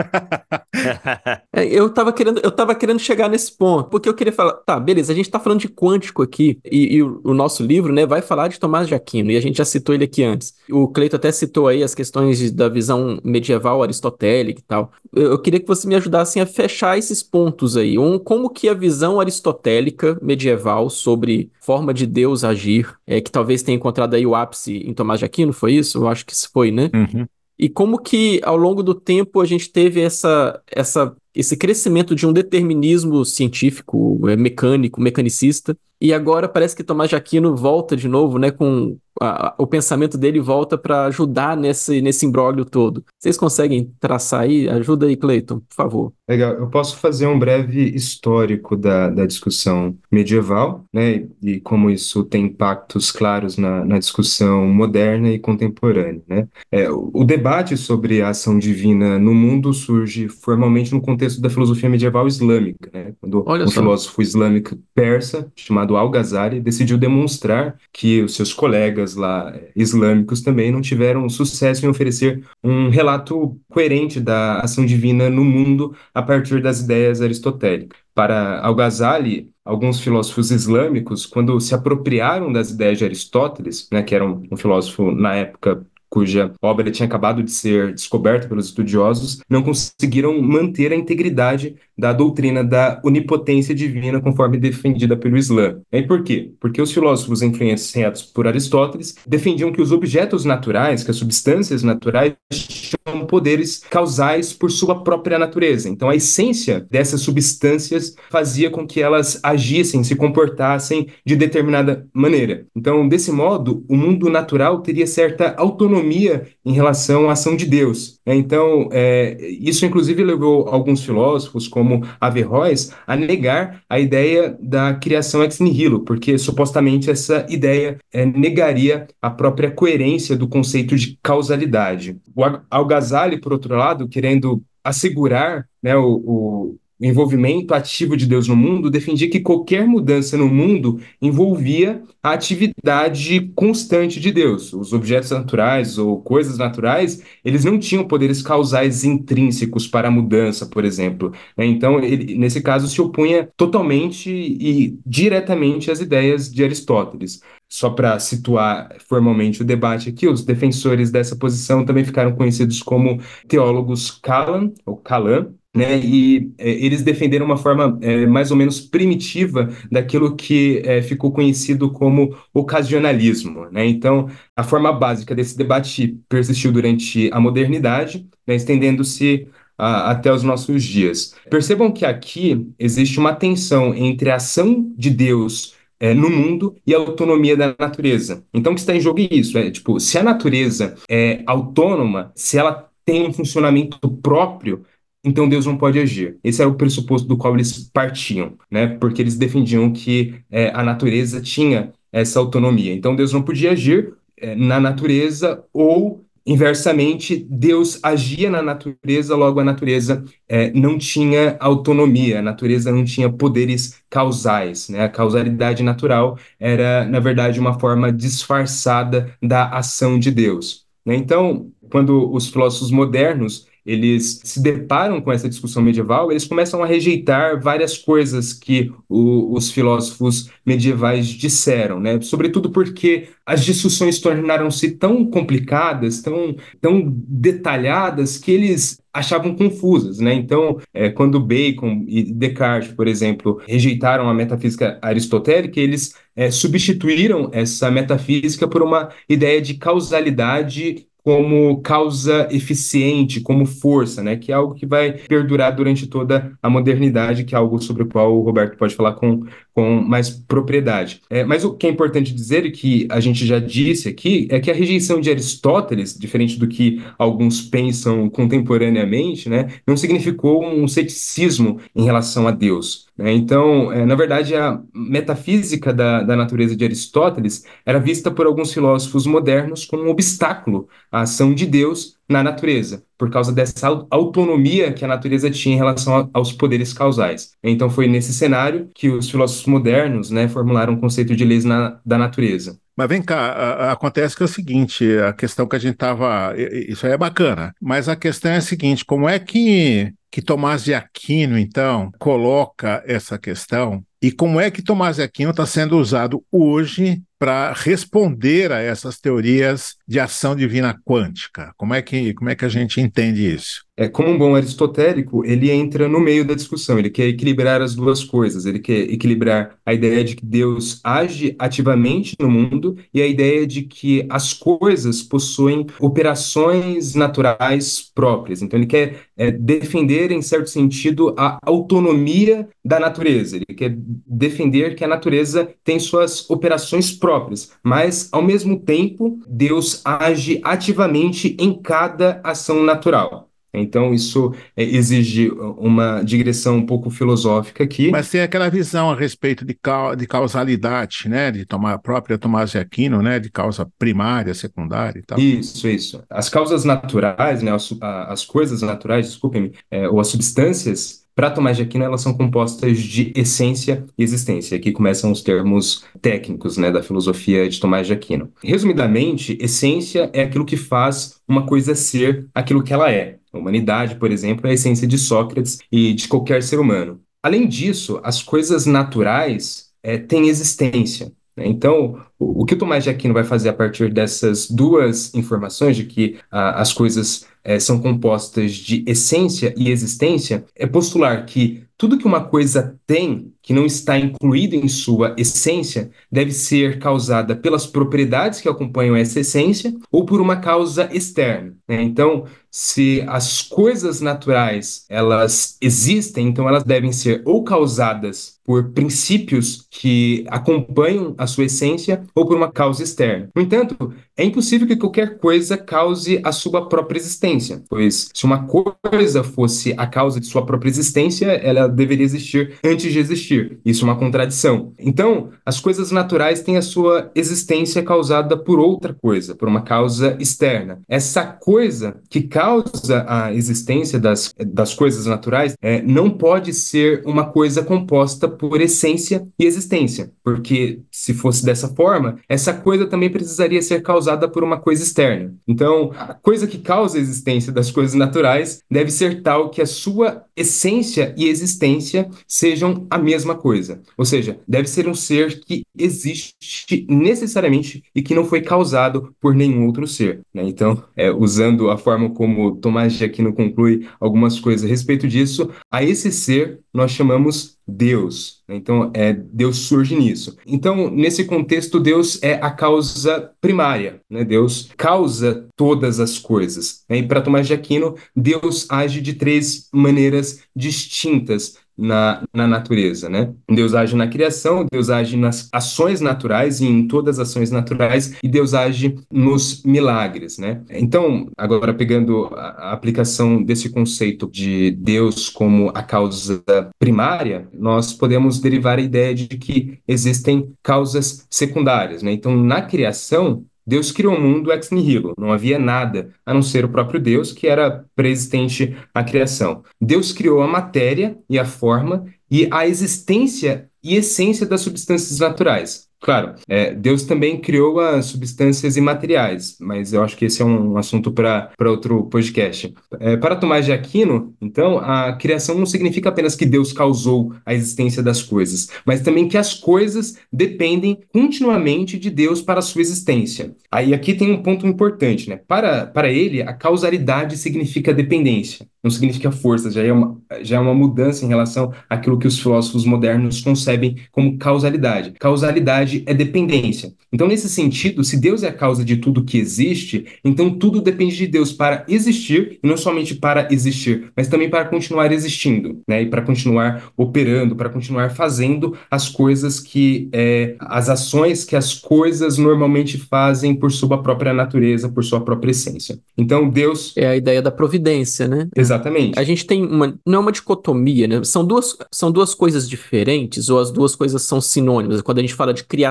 é, eu tava querendo, eu tava querendo chegar nesse ponto, porque eu queria falar, tá, beleza, a gente tá falando de quântico aqui, e, e o, o, nosso livro, né, vai falar de Tomás de Aquino, e a gente já citou ele aqui antes. O Cleito até citou aí as questões da visão medieval aristotélica e tal. Eu, eu queria que você me ajudasse a fechar esses pontos aí. Um, como que a visão aristotélica medieval sobre forma de Deus agir, é, que talvez tenha encontrado aí o ápice em Tomás de Aquino, foi isso? Eu acho que isso foi, né? Uhum. E como que ao longo do tempo a gente teve essa, essa, esse crescimento de um determinismo científico, é, mecânico, mecanicista, e agora parece que Tomás de Aquino volta de novo, né, com a, o pensamento dele volta para ajudar nesse, nesse imbróglio todo. Vocês conseguem traçar aí? Ajuda aí, Cleiton, por favor. Legal, eu posso fazer um breve histórico da, da discussão medieval, né, e como isso tem impactos claros na, na discussão moderna e contemporânea, né. É, o debate sobre a ação divina no mundo surge formalmente no contexto da filosofia medieval islâmica, né, quando Olha um só. filósofo islâmico persa, chamado Al-Ghazali, decidiu demonstrar que os seus colegas lá islâmicos também não tiveram sucesso em oferecer um relato coerente da ação divina no mundo a partir das ideias aristotélicas. Para Al-Ghazali, alguns filósofos islâmicos, quando se apropriaram das ideias de Aristóteles, né, que era um, um filósofo na época cuja obra tinha acabado de ser descoberta pelos estudiosos, não conseguiram manter a integridade da doutrina da onipotência divina conforme defendida pelo Islã. E por quê? Porque os filósofos influenciados por Aristóteles defendiam que os objetos naturais, que as substâncias naturais tinham poderes causais por sua própria natureza. Então a essência dessas substâncias fazia com que elas agissem, se comportassem de determinada maneira. Então, desse modo, o mundo natural teria certa autonomia em relação à ação de Deus. Então, é, isso inclusive levou alguns filósofos, como Averroes, a negar a ideia da criação ex nihilo, porque supostamente essa ideia é, negaria a própria coerência do conceito de causalidade. O Al-Ghazali, por outro lado, querendo assegurar né, o, o envolvimento ativo de Deus no mundo, defendia que qualquer mudança no mundo envolvia a atividade constante de Deus. Os objetos naturais ou coisas naturais, eles não tinham poderes causais intrínsecos para a mudança, por exemplo. Né? Então, ele, nesse caso, se opunha totalmente e diretamente às ideias de Aristóteles. Só para situar formalmente o debate aqui, os defensores dessa posição também ficaram conhecidos como teólogos Kalan, ou Kalan, né, e é, eles defenderam uma forma é, mais ou menos primitiva daquilo que é, ficou conhecido como ocasionalismo. Né? Então, a forma básica desse debate persistiu durante a modernidade, né, estendendo-se até os nossos dias. Percebam que aqui existe uma tensão entre a ação de Deus é, no mundo e a autonomia da natureza. Então, o que está em jogo é isso: é tipo, se a natureza é autônoma, se ela tem um funcionamento próprio, então Deus não pode agir. Esse era o pressuposto do qual eles partiam, né? Porque eles defendiam que é, a natureza tinha essa autonomia. Então Deus não podia agir é, na natureza ou Inversamente, Deus agia na natureza, logo a natureza é, não tinha autonomia, a natureza não tinha poderes causais. Né? A causalidade natural era, na verdade, uma forma disfarçada da ação de Deus. Né? Então, quando os filósofos modernos eles se deparam com essa discussão medieval, eles começam a rejeitar várias coisas que o, os filósofos medievais disseram, né? Sobretudo porque as discussões tornaram-se tão complicadas, tão, tão detalhadas, que eles achavam confusas, né? Então, é, quando Bacon e Descartes, por exemplo, rejeitaram a metafísica aristotélica, eles é, substituíram essa metafísica por uma ideia de causalidade como causa eficiente, como força, né? Que é algo que vai perdurar durante toda a modernidade, que é algo sobre o qual o Roberto pode falar com, com mais propriedade. É, mas o que é importante dizer, e que a gente já disse aqui, é que a rejeição de Aristóteles, diferente do que alguns pensam contemporaneamente, né, não significou um ceticismo em relação a Deus. Né? Então, é, na verdade, a metafísica da, da natureza de Aristóteles era vista por alguns filósofos modernos como um obstáculo à ação de Deus na natureza, por causa dessa autonomia que a natureza tinha em relação aos poderes causais. Então foi nesse cenário que os filósofos modernos né, formularam o conceito de leis na, da natureza. Mas vem cá, a, a, acontece que é o seguinte, a questão que a gente estava. Isso aí é bacana, mas a questão é a seguinte: como é que, que Tomás de Aquino, então, coloca essa questão? E como é que Tomás de Aquino está sendo usado hoje para responder a essas teorias de ação divina quântica? Como é que, como é que a gente entende isso? É, como um bom aristotélico, ele entra no meio da discussão, ele quer equilibrar as duas coisas, ele quer equilibrar a ideia de que Deus age ativamente no mundo e a ideia de que as coisas possuem operações naturais próprias. Então, ele quer é, defender, em certo sentido, a autonomia da natureza, ele quer defender que a natureza tem suas operações próprias, mas, ao mesmo tempo, Deus age ativamente em cada ação natural. Então, isso é, exige uma digressão um pouco filosófica aqui. Mas tem aquela visão a respeito de, de causalidade, né? De tomar a própria Tomás de Aquino, né? De causa primária, secundária e tal. Isso, isso. As causas naturais, né? As, as coisas naturais, desculpem-me, é, ou as substâncias para Tomás de Aquino, elas são compostas de essência e existência. Aqui começam os termos técnicos né, da filosofia de Tomás de Aquino. Resumidamente, essência é aquilo que faz uma coisa ser aquilo que ela é. A humanidade, por exemplo, é a essência de Sócrates e de qualquer ser humano. Além disso, as coisas naturais é, têm existência. Né? Então, o, o, que o Tomás de Aquino vai fazer a partir dessas duas informações, de que ah, as coisas é, são compostas de essência e existência, é postular que tudo que uma coisa tem que não está incluído em sua essência deve ser causada pelas propriedades que acompanham essa essência ou por uma causa externa. Né? Então, se as coisas naturais elas existem, então elas devem ser ou causadas por princípios que acompanham a sua essência ou por uma causa externa. No entanto, é impossível que qualquer coisa cause a sua própria existência, pois se uma coisa fosse a causa de sua própria existência, ela deveria existir antes de existir. Isso é uma contradição. Então, as coisas naturais têm a sua existência causada por outra coisa, por uma causa externa. Essa coisa que causa a existência das, das coisas naturais é, não pode ser uma coisa composta por essência e existência, porque se fosse dessa forma, essa coisa também precisaria ser causada por uma coisa externa. Então, a coisa que causa a existência das coisas naturais deve ser tal que a sua essência e existência sejam a mesma coisa. Ou seja, deve ser um ser que existe necessariamente e que não foi causado por nenhum outro ser. Né? Então, é, usando a forma como Tomás de Aquino conclui algumas coisas a respeito disso, a esse ser nós chamamos Deus. Né? Então, é, Deus surge nisso. Então, nesse contexto, Deus é a causa primária. Né? Deus causa todas as coisas. Né? E para Tomás de Aquino, Deus age de três maneiras distintas na, na natureza, né? Deus age na criação, Deus age nas ações naturais e em todas as ações naturais, e Deus age nos milagres, né? Então, agora pegando a, a aplicação desse conceito de Deus como a causa primária, nós podemos derivar a ideia de que existem causas secundárias, né? Então, na criação, Deus criou o mundo ex nihilo, não havia nada a não ser o próprio Deus que era preexistente à criação. Deus criou a matéria e a forma e a existência e essência das substâncias naturais. Claro, é, Deus também criou as substâncias imateriais, mas eu acho que esse é um assunto para outro podcast. É, para Tomás de Aquino, então, a criação não significa apenas que Deus causou a existência das coisas, mas também que as coisas dependem continuamente de Deus para a sua existência. Aí aqui tem um ponto importante, né? Para, para ele, a causalidade significa dependência, não significa força, já é, uma, já é uma mudança em relação àquilo que os filósofos modernos concebem como causalidade. Causalidade é dependência. Então, nesse sentido, se Deus é a causa de tudo que existe, então tudo depende de Deus para existir, e não somente para existir, mas também para continuar existindo, né? E para continuar operando, para continuar fazendo as coisas que, é, as ações que as coisas normalmente fazem por sua própria natureza, por sua própria essência. Então, Deus. É a ideia da providência, né? Exatamente. A gente tem uma. Não é uma dicotomia, né? São duas, são duas coisas diferentes, ou as duas coisas são sinônimas. Quando a gente fala de criação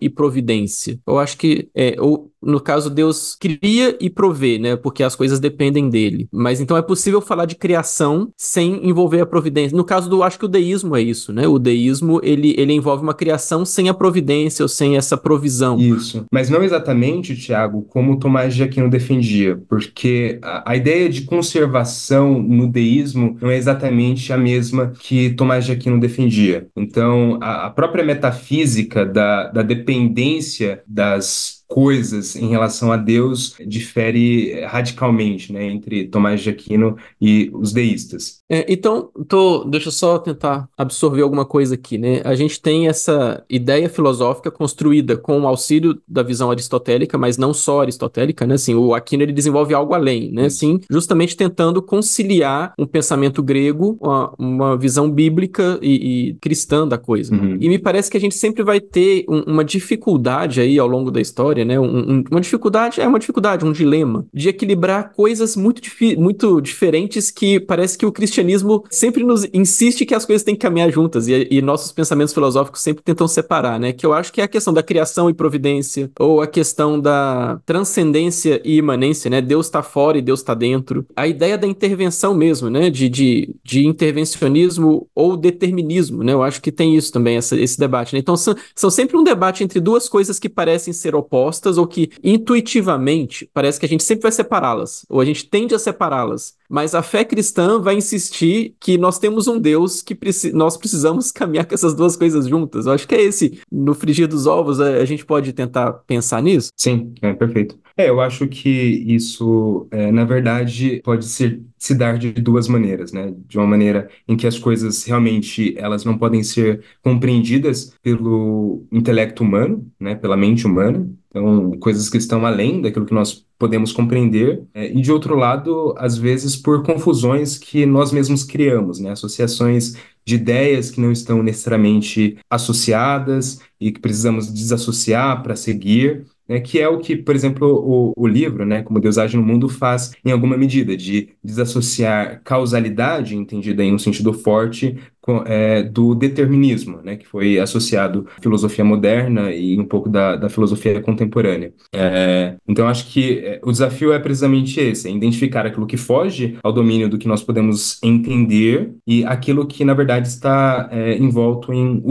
e providência. Eu acho que é, o, No caso, Deus cria e provê, né? Porque as coisas dependem dele. Mas então é possível falar de criação sem envolver a providência. No caso do, acho que o deísmo é isso, né? O deísmo, ele, ele envolve uma criação sem a providência ou sem essa provisão. Isso. Mas não exatamente, Tiago, como Tomás de Aquino defendia, porque a, a ideia de conservação no deísmo não é exatamente a mesma que Tomás de Aquino defendia. Então, a, a própria metafísica da, da dependência das coisas em relação a Deus difere radicalmente, né, entre Tomás de Aquino e os deístas. É, então, tô, deixa eu só tentar absorver alguma coisa aqui, né? A gente tem essa ideia filosófica construída com o auxílio da visão aristotélica, mas não só aristotélica, né? Assim, o Aquino ele desenvolve algo além, né? Assim, justamente tentando conciliar um pensamento grego, uma, uma visão bíblica e, e, cristã da coisa. Uhum. E me parece que a gente sempre vai ter um, uma dificuldade aí ao longo da história né? Um, um, uma dificuldade, é uma dificuldade, um dilema de equilibrar coisas muito, muito diferentes que parece que o cristianismo sempre nos insiste que as coisas têm que caminhar juntas e, e, nossos pensamentos filosóficos sempre tentam separar, né? Que eu acho que é a questão da criação e providência ou a questão da transcendência e imanência, né? Deus está fora e Deus está dentro. A ideia da intervenção mesmo, né? De, de, de intervencionismo ou determinismo, né? Eu acho que tem isso também, essa, esse debate, né? Então são, são sempre um debate entre duas coisas que parecem ser opostas opostas ou que intuitivamente parece que a gente sempre vai separá-las, ou a gente tende a separá-las. Mas a fé cristã vai insistir que nós temos um Deus que preci nós precisamos caminhar com essas duas coisas juntas. Eu acho que é esse, no frigir dos ovos, a, gente pode tentar pensar nisso? Sim, é perfeito. É, eu acho que isso, é, na verdade, pode se dar de duas maneiras, né? De uma maneira em que as coisas realmente elas não podem ser compreendidas pelo intelecto humano, né? Pela mente humana, então, coisas que estão além daquilo que nós podemos compreender, é, e de outro lado, às vezes por confusões que nós mesmos criamos, né? Associações de ideias que não estão necessariamente associadas e que precisamos desassociar para seguir né, que é o que, por exemplo, o, o livro, né, Como Deus Age no Mundo, faz em alguma medida, de desassociar causalidade, entendida em um sentido forte, é, do determinismo, né, que foi associado à filosofia moderna e um pouco da, da filosofia contemporânea. É, então, acho que é, o desafio é precisamente esse, é identificar aquilo que foge ao domínio do que nós podemos entender e aquilo que, na verdade, está é, envolto em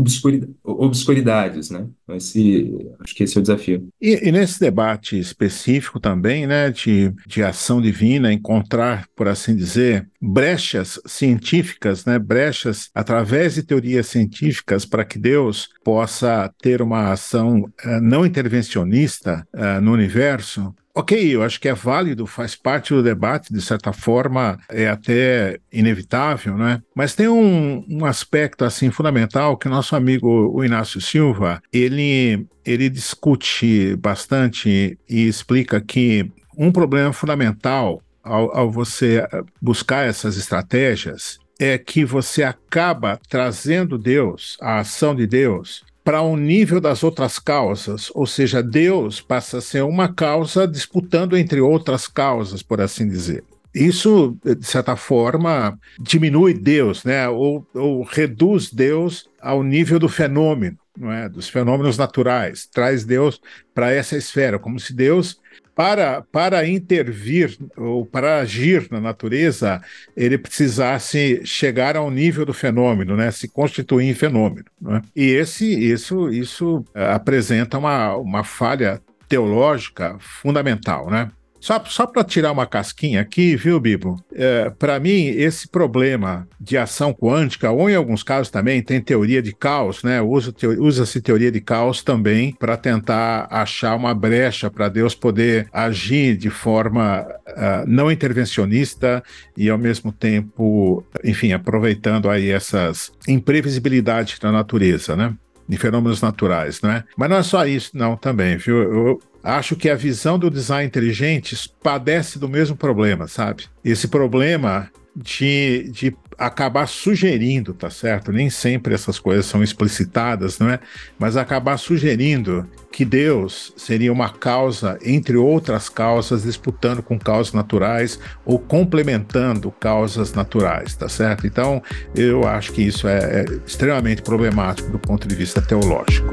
obscuridades, né? Esse, acho que esse é o desafio. E, e, nesse debate específico também, né, de, de ação divina, encontrar, por assim dizer, brechas científicas, né, brechas através de teorias científicas para que Deus possa ter uma ação uh, não intervencionista uh, no universo, Ok, eu acho que é válido, faz parte do debate, de certa forma, é até inevitável, né? Mas tem um, um aspecto assim fundamental que o nosso amigo o Inácio Silva ele ele discute bastante e explica que um problema fundamental ao, ao você buscar essas estratégias é que você acaba trazendo Deus, a ação de Deus, para um nível das outras causas, ou seja, Deus passa a ser uma causa disputando entre outras causas, por assim dizer. Isso, de certa forma, diminui Deus, né? ou, ou reduz Deus ao nível do fenômeno, não é? dos fenômenos naturais, traz Deus para essa esfera, como se Deus para, para intervir ou para agir na natureza, ele precisasse chegar ao nível do fenômeno, né? se constituir em fenômeno. Né? E esse, isso, isso eh, apresenta uma, uma falha teológica fundamental. Né? Só, só para tirar uma casquinha aqui, viu, Bibo? É, para mim, esse problema de ação quântica, ou em alguns casos também, tem teoria de caos, né? Usa-se teoria de caos também para tentar achar uma brecha para Deus poder agir de forma uh, não intervencionista e, ao mesmo tempo, enfim, aproveitando aí essas imprevisibilidades da natureza, né? De fenômenos naturais, né? Mas não é só isso, não, também, viu? Eu, Acho que a visão do design inteligente padece do mesmo problema, sabe? Esse problema de, de acabar sugerindo, tá certo? Nem sempre essas coisas são explicitadas, não é? Mas acabar sugerindo que Deus seria uma causa, entre outras causas, disputando com causas naturais ou complementando causas naturais, tá certo? Então, eu acho que isso é, é extremamente problemático do ponto de vista teológico.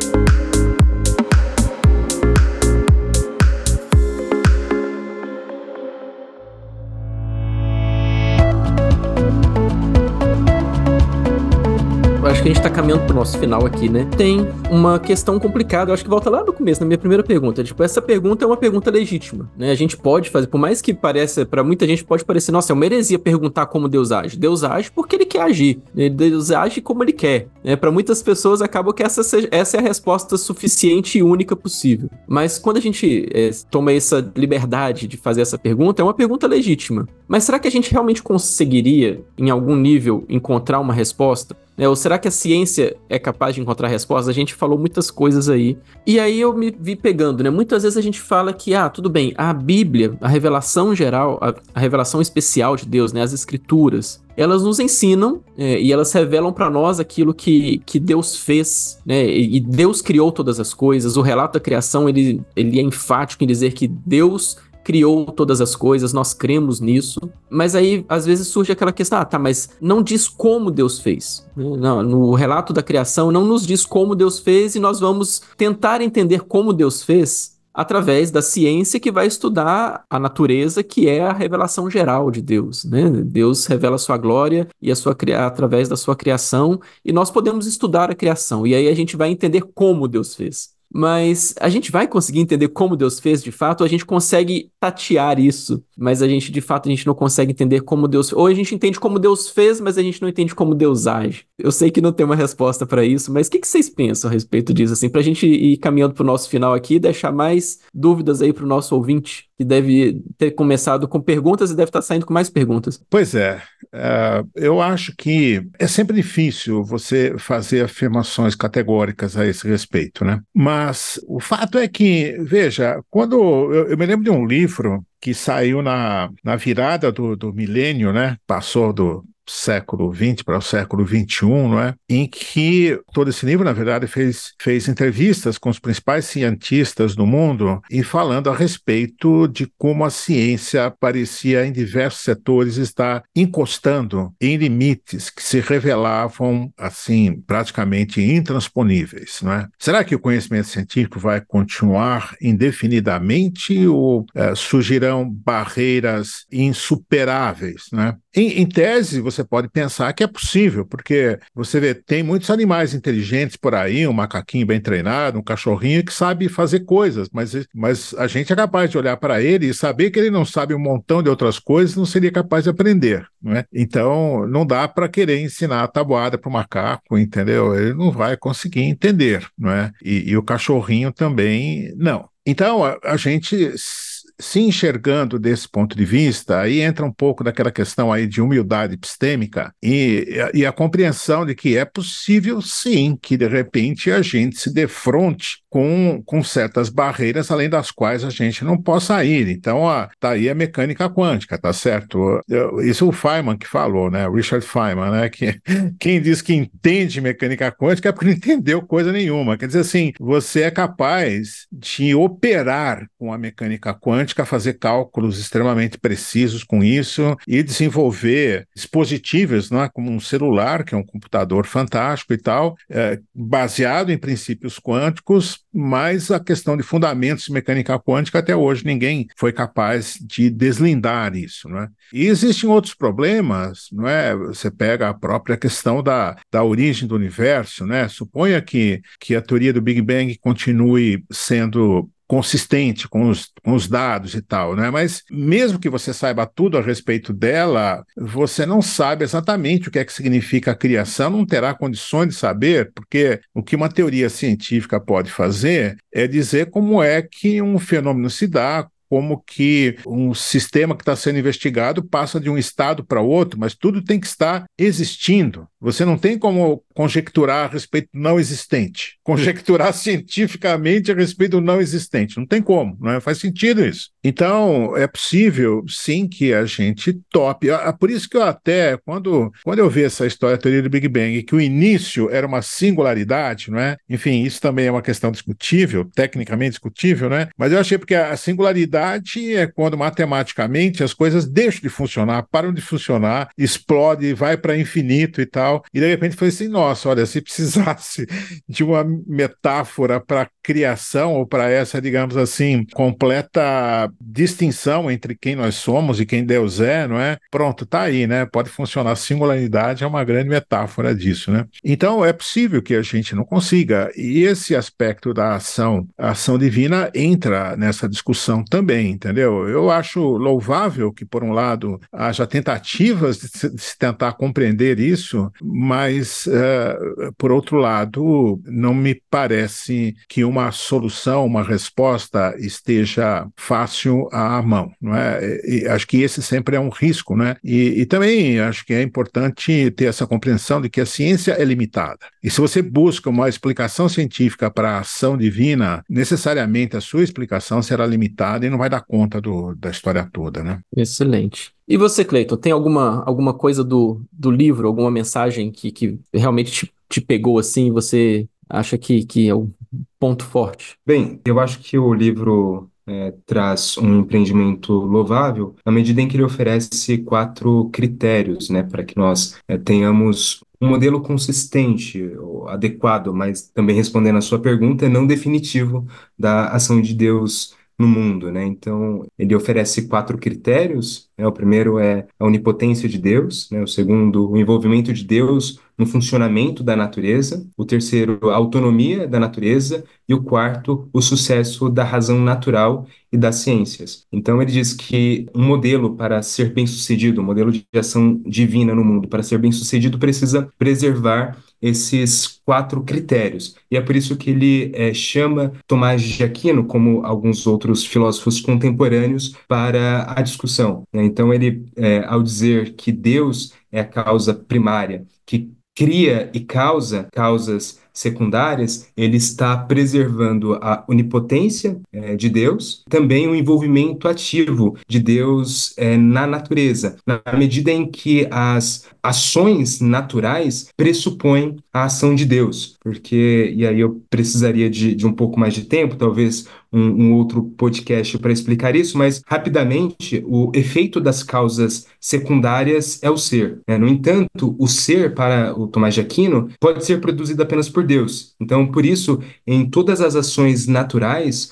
Que a gente tá caminhando pro nosso final aqui, né? Tem uma questão complicada, eu acho que volta lá no começo, na minha primeira pergunta. Tipo, essa pergunta é uma pergunta legítima, né? A gente pode fazer, por mais que pareça, para muita gente pode parecer, nossa, é uma heresia perguntar como Deus age. Deus age porque ele quer agir. Né? Deus age como ele quer. Né? Para muitas pessoas acaba que essa, seja, essa é a resposta suficiente e única possível. Mas quando a gente é, toma essa liberdade de fazer essa pergunta, é uma pergunta legítima. Mas será que a gente realmente conseguiria, em algum nível, encontrar uma resposta? Né? Ou será que a ciência é capaz de encontrar respostas? A gente falou muitas coisas aí. E aí eu me vi pegando, né? Muitas vezes a gente fala que, ah, tudo bem, a Bíblia, a revelação geral, a, a revelação especial de Deus, né? As escrituras, elas nos ensinam é, e elas revelam para nós aquilo que, que Deus fez, né? E, Deus criou todas as coisas. O relato da criação ele, ele é enfático em dizer que Deus criou todas as coisas, nós cremos nisso. Mas aí, às vezes, surge aquela questão: ah, tá, mas não diz como Deus fez. Não, no relato da criação, não nos diz como Deus fez e nós vamos tentar entender como Deus fez através da ciência que vai estudar a natureza, que é a revelação geral de Deus, né? Deus revela a sua glória e a sua através da sua criação, e nós podemos estudar a criação. E aí a gente vai entender como Deus fez. Mas a gente vai conseguir entender como Deus fez de fato, a gente consegue tatear isso, mas a gente de fato a gente não consegue entender como Deus, ou a gente entende como Deus fez, mas a gente não entende como Deus age. Eu sei que não tem uma resposta para isso, mas o que, que, vocês pensam a respeito disso assim, pra gente ir caminhando pro nosso final aqui deixar mais dúvidas aí pro nosso ouvinte, que deve ter começado com perguntas e deve estar tá saindo com mais perguntas. Pois é, uh, eu acho que é sempre difícil você fazer afirmações categóricas a esse respeito, né? Mas mas o fato é que, veja, quando eu, eu me lembro de um livro que saiu na, na virada do, do milênio, né? Passou do século XX para o século XXI, não é? em que todo esse livro, na verdade, fez, fez entrevistas com os principais cientistas do mundo e falando a respeito de como a ciência parecia em diversos setores estar encostando em limites que se revelavam assim praticamente intransponíveis, não é? Será que o conhecimento científico vai continuar indefinidamente ou é, surgirão barreiras insuperáveis, né? Em, em tese, você pode pensar que é possível, porque você vê, tem muitos animais inteligentes por aí, um macaquinho bem treinado, um cachorrinho que sabe fazer coisas, mas, mas a gente é capaz de olhar para ele e saber que ele não sabe um montão de outras coisas, não seria capaz de aprender, não é? Então, não dá para querer ensinar a tabuada para o macaco, entendeu? Ele não vai conseguir entender, não é? E, e o cachorrinho também não. Então, a, a gente se enxergando desse ponto de vista, aí entra um pouco daquela questão aí de humildade epistêmica e, e a compreensão de que é possível sim que de repente a gente se defronte com, com certas barreiras além das quais a gente não possa ir. Então, ó, tá aí a mecânica quântica, tá certo? Isso é o Feynman que falou, né? Richard Feynman, né? Que quem diz que entende mecânica quântica é porque não entendeu coisa nenhuma. Quer dizer assim, você é capaz de operar com a mecânica quântica quântica, fazer cálculos extremamente precisos com isso e desenvolver dispositivos, né, como um celular, que é um computador fantástico e tal, é, baseado em princípios quânticos, mas a questão de fundamentos de mecânica quântica, até hoje ninguém foi capaz de deslindar isso. Né? E existem outros problemas, não é? você pega a própria questão da, da origem do universo, né? suponha que, que a teoria do Big Bang continue sendo consistente com os, com os dados e tal, né? Mas mesmo que você saiba tudo a respeito dela, você não sabe exatamente o que é que significa a criação, não terá condições de saber, porque o que uma teoria científica pode fazer é dizer como é que um fenômeno se dá, como que um sistema que está sendo investigado passa de um estado para outro, mas tudo tem que estar existindo. Você não tem como conjecturar a respeito do não existente, conjecturar cientificamente a respeito do não existente. Não tem como, não é? faz sentido isso. Então, é possível, sim, que a gente tope. É por isso que eu até, quando, quando eu vi essa história, a teoria do Big Bang, que o início era uma singularidade, não é? Enfim, isso também é uma questão discutível, tecnicamente discutível, né? Mas eu achei porque a singularidade é quando matematicamente as coisas deixam de funcionar, param de funcionar, explode, vai para infinito e tal. E de repente foi assim: nossa, olha, se precisasse de uma metáfora para criação ou para essa, digamos assim, completa distinção entre quem nós somos e quem Deus é, não é? Pronto, tá aí, né? Pode funcionar. Singularidade é uma grande metáfora disso, né? Então é possível que a gente não consiga. E esse aspecto da ação, ação divina entra nessa discussão também, entendeu? Eu acho louvável que, por um lado, haja tentativas de se tentar compreender isso, mas, uh, por outro lado, não me parece que uma solução, uma resposta esteja fácil à mão, não é? E acho que esse sempre é um risco, né? E, e também acho que é importante ter essa compreensão de que a ciência é limitada. E se você busca uma explicação científica para a ação divina, necessariamente a sua explicação será limitada e não vai dar conta do, da história toda, né? Excelente. E você, Cleiton, tem alguma, alguma coisa do, do livro, alguma mensagem que, que realmente te, te pegou assim, você acha que, que é o ponto forte? Bem, eu acho que o livro é, traz um empreendimento louvável na medida em que ele oferece quatro critérios, né, para que nós é, tenhamos um modelo consistente, adequado, mas também respondendo à sua pergunta, não definitivo da ação de Deus no mundo, né? Então, ele oferece quatro critérios, né? O primeiro é a onipotência de Deus, né? O segundo, o envolvimento de Deus no funcionamento da natureza, o terceiro, a autonomia da natureza, e o quarto, o sucesso da razão natural e das ciências. Então, ele diz que um modelo para ser bem-sucedido, um modelo de ação divina no mundo, para ser bem-sucedido, precisa preservar esses quatro critérios. E é por isso que ele é, chama Tomás de Aquino, como alguns outros filósofos contemporâneos, para a discussão. Né? Então, ele, é, ao dizer que Deus é a causa primária, que cria e causa causas secundárias, ele está preservando a onipotência é, de Deus, também o envolvimento ativo de Deus é, na natureza, na medida em que as ações naturais pressupõem a ação de Deus, porque, e aí eu precisaria de, de um pouco mais de tempo, talvez um, um outro podcast para explicar isso, mas rapidamente, o efeito das causas secundárias é o ser. Né? No entanto, o ser, para o Tomás de Aquino, pode ser produzido apenas por Deus. Então, por isso, em todas as ações naturais,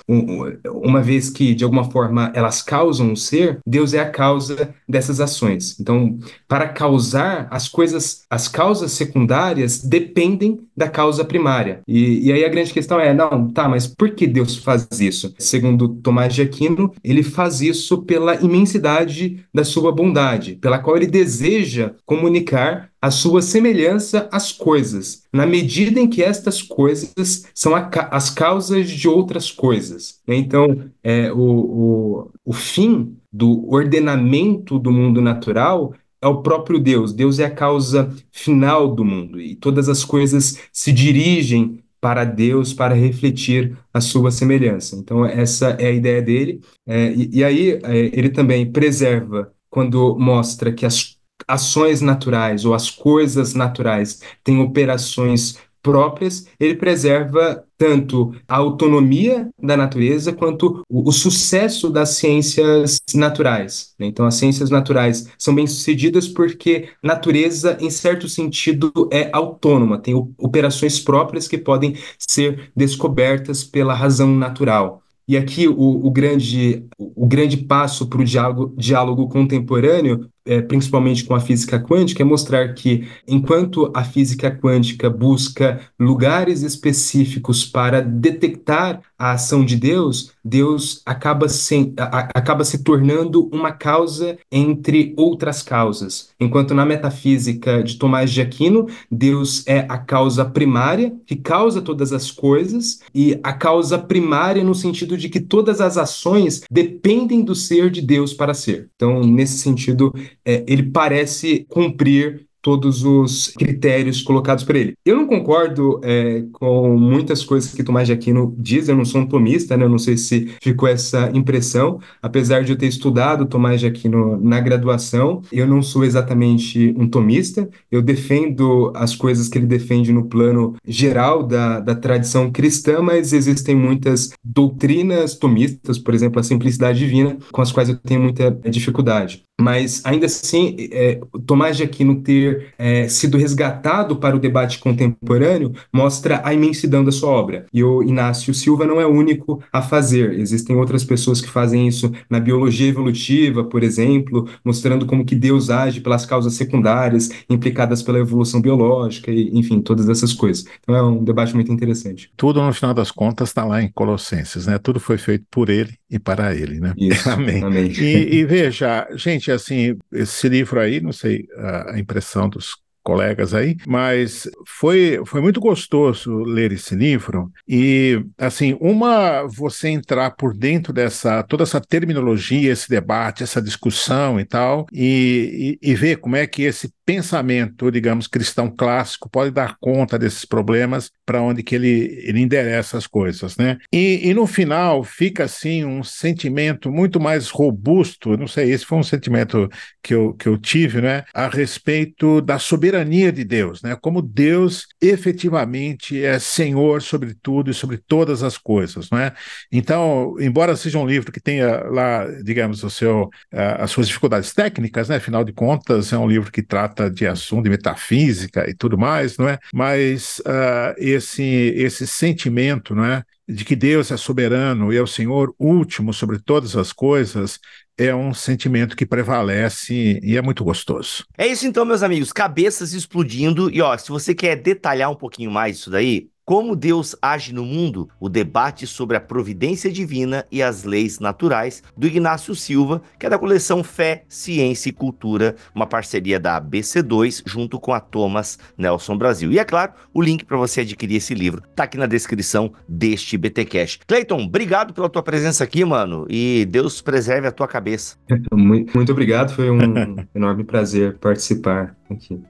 uma vez que, de alguma forma, elas causam o ser, Deus é a causa dessas ações. Então, para causar as coisas, as causas secundárias dependem da causa primária. E, e aí a grande questão é, não, tá, mas por que Deus faz isso? Segundo Tomás de Aquino, ele faz isso pela imensidade da sua bondade, pela qual ele deseja comunicar a sua semelhança às coisas, na medida em que estas coisas são as causas de outras coisas. Então, é, o, o, o fim do ordenamento do mundo natural é o próprio Deus. Deus é a causa final do mundo e todas as coisas se dirigem para Deus para refletir a sua semelhança. Então, essa é a ideia dele. É, e, e, aí, é, ele também preserva quando mostra que as ações naturais ou as coisas naturais têm operações próprias, ele preserva tanto a autonomia da natureza quanto o, o sucesso das ciências naturais. Né? Então, as ciências naturais são bem-sucedidas porque natureza, em certo sentido, é autônoma, tem operações próprias que podem ser descobertas pela razão natural. E aqui o, o, grande, o grande passo para o diálogo, diálogo contemporâneo é, principalmente com a física quântica, é mostrar que enquanto a física quântica busca lugares específicos para detectar a ação de Deus, Deus acaba se, a, acaba se tornando uma causa entre outras causas. Enquanto na metafísica de Tomás de Aquino, Deus é a causa primária que causa todas as coisas e a causa primária no sentido de que todas as ações dependem do ser de Deus para ser. Então, nesse sentido, é, ele parece cumprir todos os critérios colocados por ele. Eu não concordo é, com muitas coisas que Tomás de Aquino diz, eu não sou um tomista, né? eu não sei se ficou essa impressão, apesar de eu ter estudado Tomás de Aquino na graduação, eu não sou exatamente um tomista, eu defendo as coisas que ele defende no plano geral da, da tradição cristã, mas existem muitas doutrinas tomistas, por exemplo, a simplicidade divina, com as quais eu tenho muita dificuldade. Mas ainda assim, é, Tomás de Aquino ter é, sido resgatado para o debate contemporâneo mostra a imensidão da sua obra. E o Inácio Silva não é o único a fazer. Existem outras pessoas que fazem isso na biologia evolutiva, por exemplo, mostrando como que Deus age pelas causas secundárias implicadas pela evolução biológica, e, enfim, todas essas coisas. Então é um debate muito interessante. Tudo, no final das contas, está lá em Colossenses, né? Tudo foi feito por ele e para ele, né? Isso, amém. amém. E, e veja, gente, assim, esse livro aí, não sei a impressão dos colegas aí, mas foi, foi muito gostoso ler esse livro. E assim, uma você entrar por dentro dessa toda essa terminologia, esse debate, essa discussão e tal, e, e, e ver como é que esse pensamento, digamos, cristão clássico pode dar conta desses problemas para onde que ele, ele endereça as coisas, né? E, e, no final fica assim um sentimento muito mais robusto, não sei, esse foi um sentimento que eu, que eu tive, né, a respeito da soberania de Deus, né? Como Deus efetivamente é Senhor sobre tudo e sobre todas as coisas, não é? Então, embora seja um livro que tenha lá, digamos, o seu, as suas dificuldades técnicas, né? Afinal de contas, é um livro que trata trata de assunto de metafísica e tudo mais, não é? Mas uh, esse esse sentimento, não é, de que Deus é soberano e é o Senhor último sobre todas as coisas, é um sentimento que prevalece e é muito gostoso. É isso então, meus amigos, cabeças explodindo. E ó, se você quer detalhar um pouquinho mais isso daí, como Deus age no mundo, o debate sobre a providência divina e as leis naturais, do Ignácio Silva, que é da coleção Fé, Ciência e Cultura, uma parceria da ABC2 junto com a Thomas Nelson Brasil. E é claro, o link para você adquirir esse livro tá aqui na descrição deste BTcast. Cleiton, obrigado pela tua presença aqui, mano, e Deus preserve a tua cabeça. Muito, muito obrigado, foi um enorme prazer participar.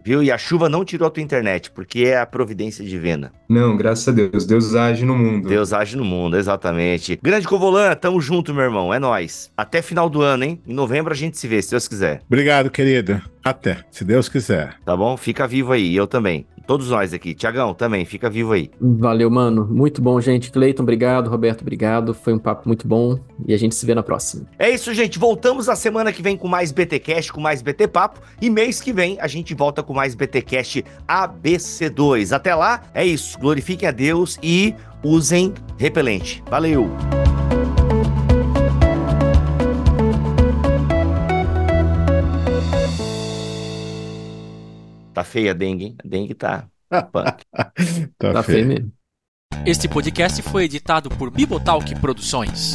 Viu? E a chuva não tirou a tua internet, porque é a providência divina. Não, graças a Deus. Deus age no mundo. Deus age no mundo, exatamente. Grande Covolan, tamo junto, meu irmão. É nós. Até final do ano, hein? Em novembro a gente se vê, se Deus quiser. Obrigado, querido. Até, se Deus quiser. Tá bom? Fica vivo aí, eu também. Todos nós aqui. Tiagão, também, fica vivo aí. Valeu, mano. Muito bom, gente. Cleiton, obrigado. Roberto, obrigado. Foi um papo muito bom e a gente se vê na próxima. É isso, gente. Voltamos a semana que vem com mais BTcast, com mais BT Papo. E mês que vem a gente volta com mais BTcast ABC2. Até lá, é isso. Glorifiquem a Deus e usem repelente. Valeu! Tá feia a dengue, hein? A dengue tá. tá, tá feio mesmo. Este podcast foi editado por Bibotalk Produções.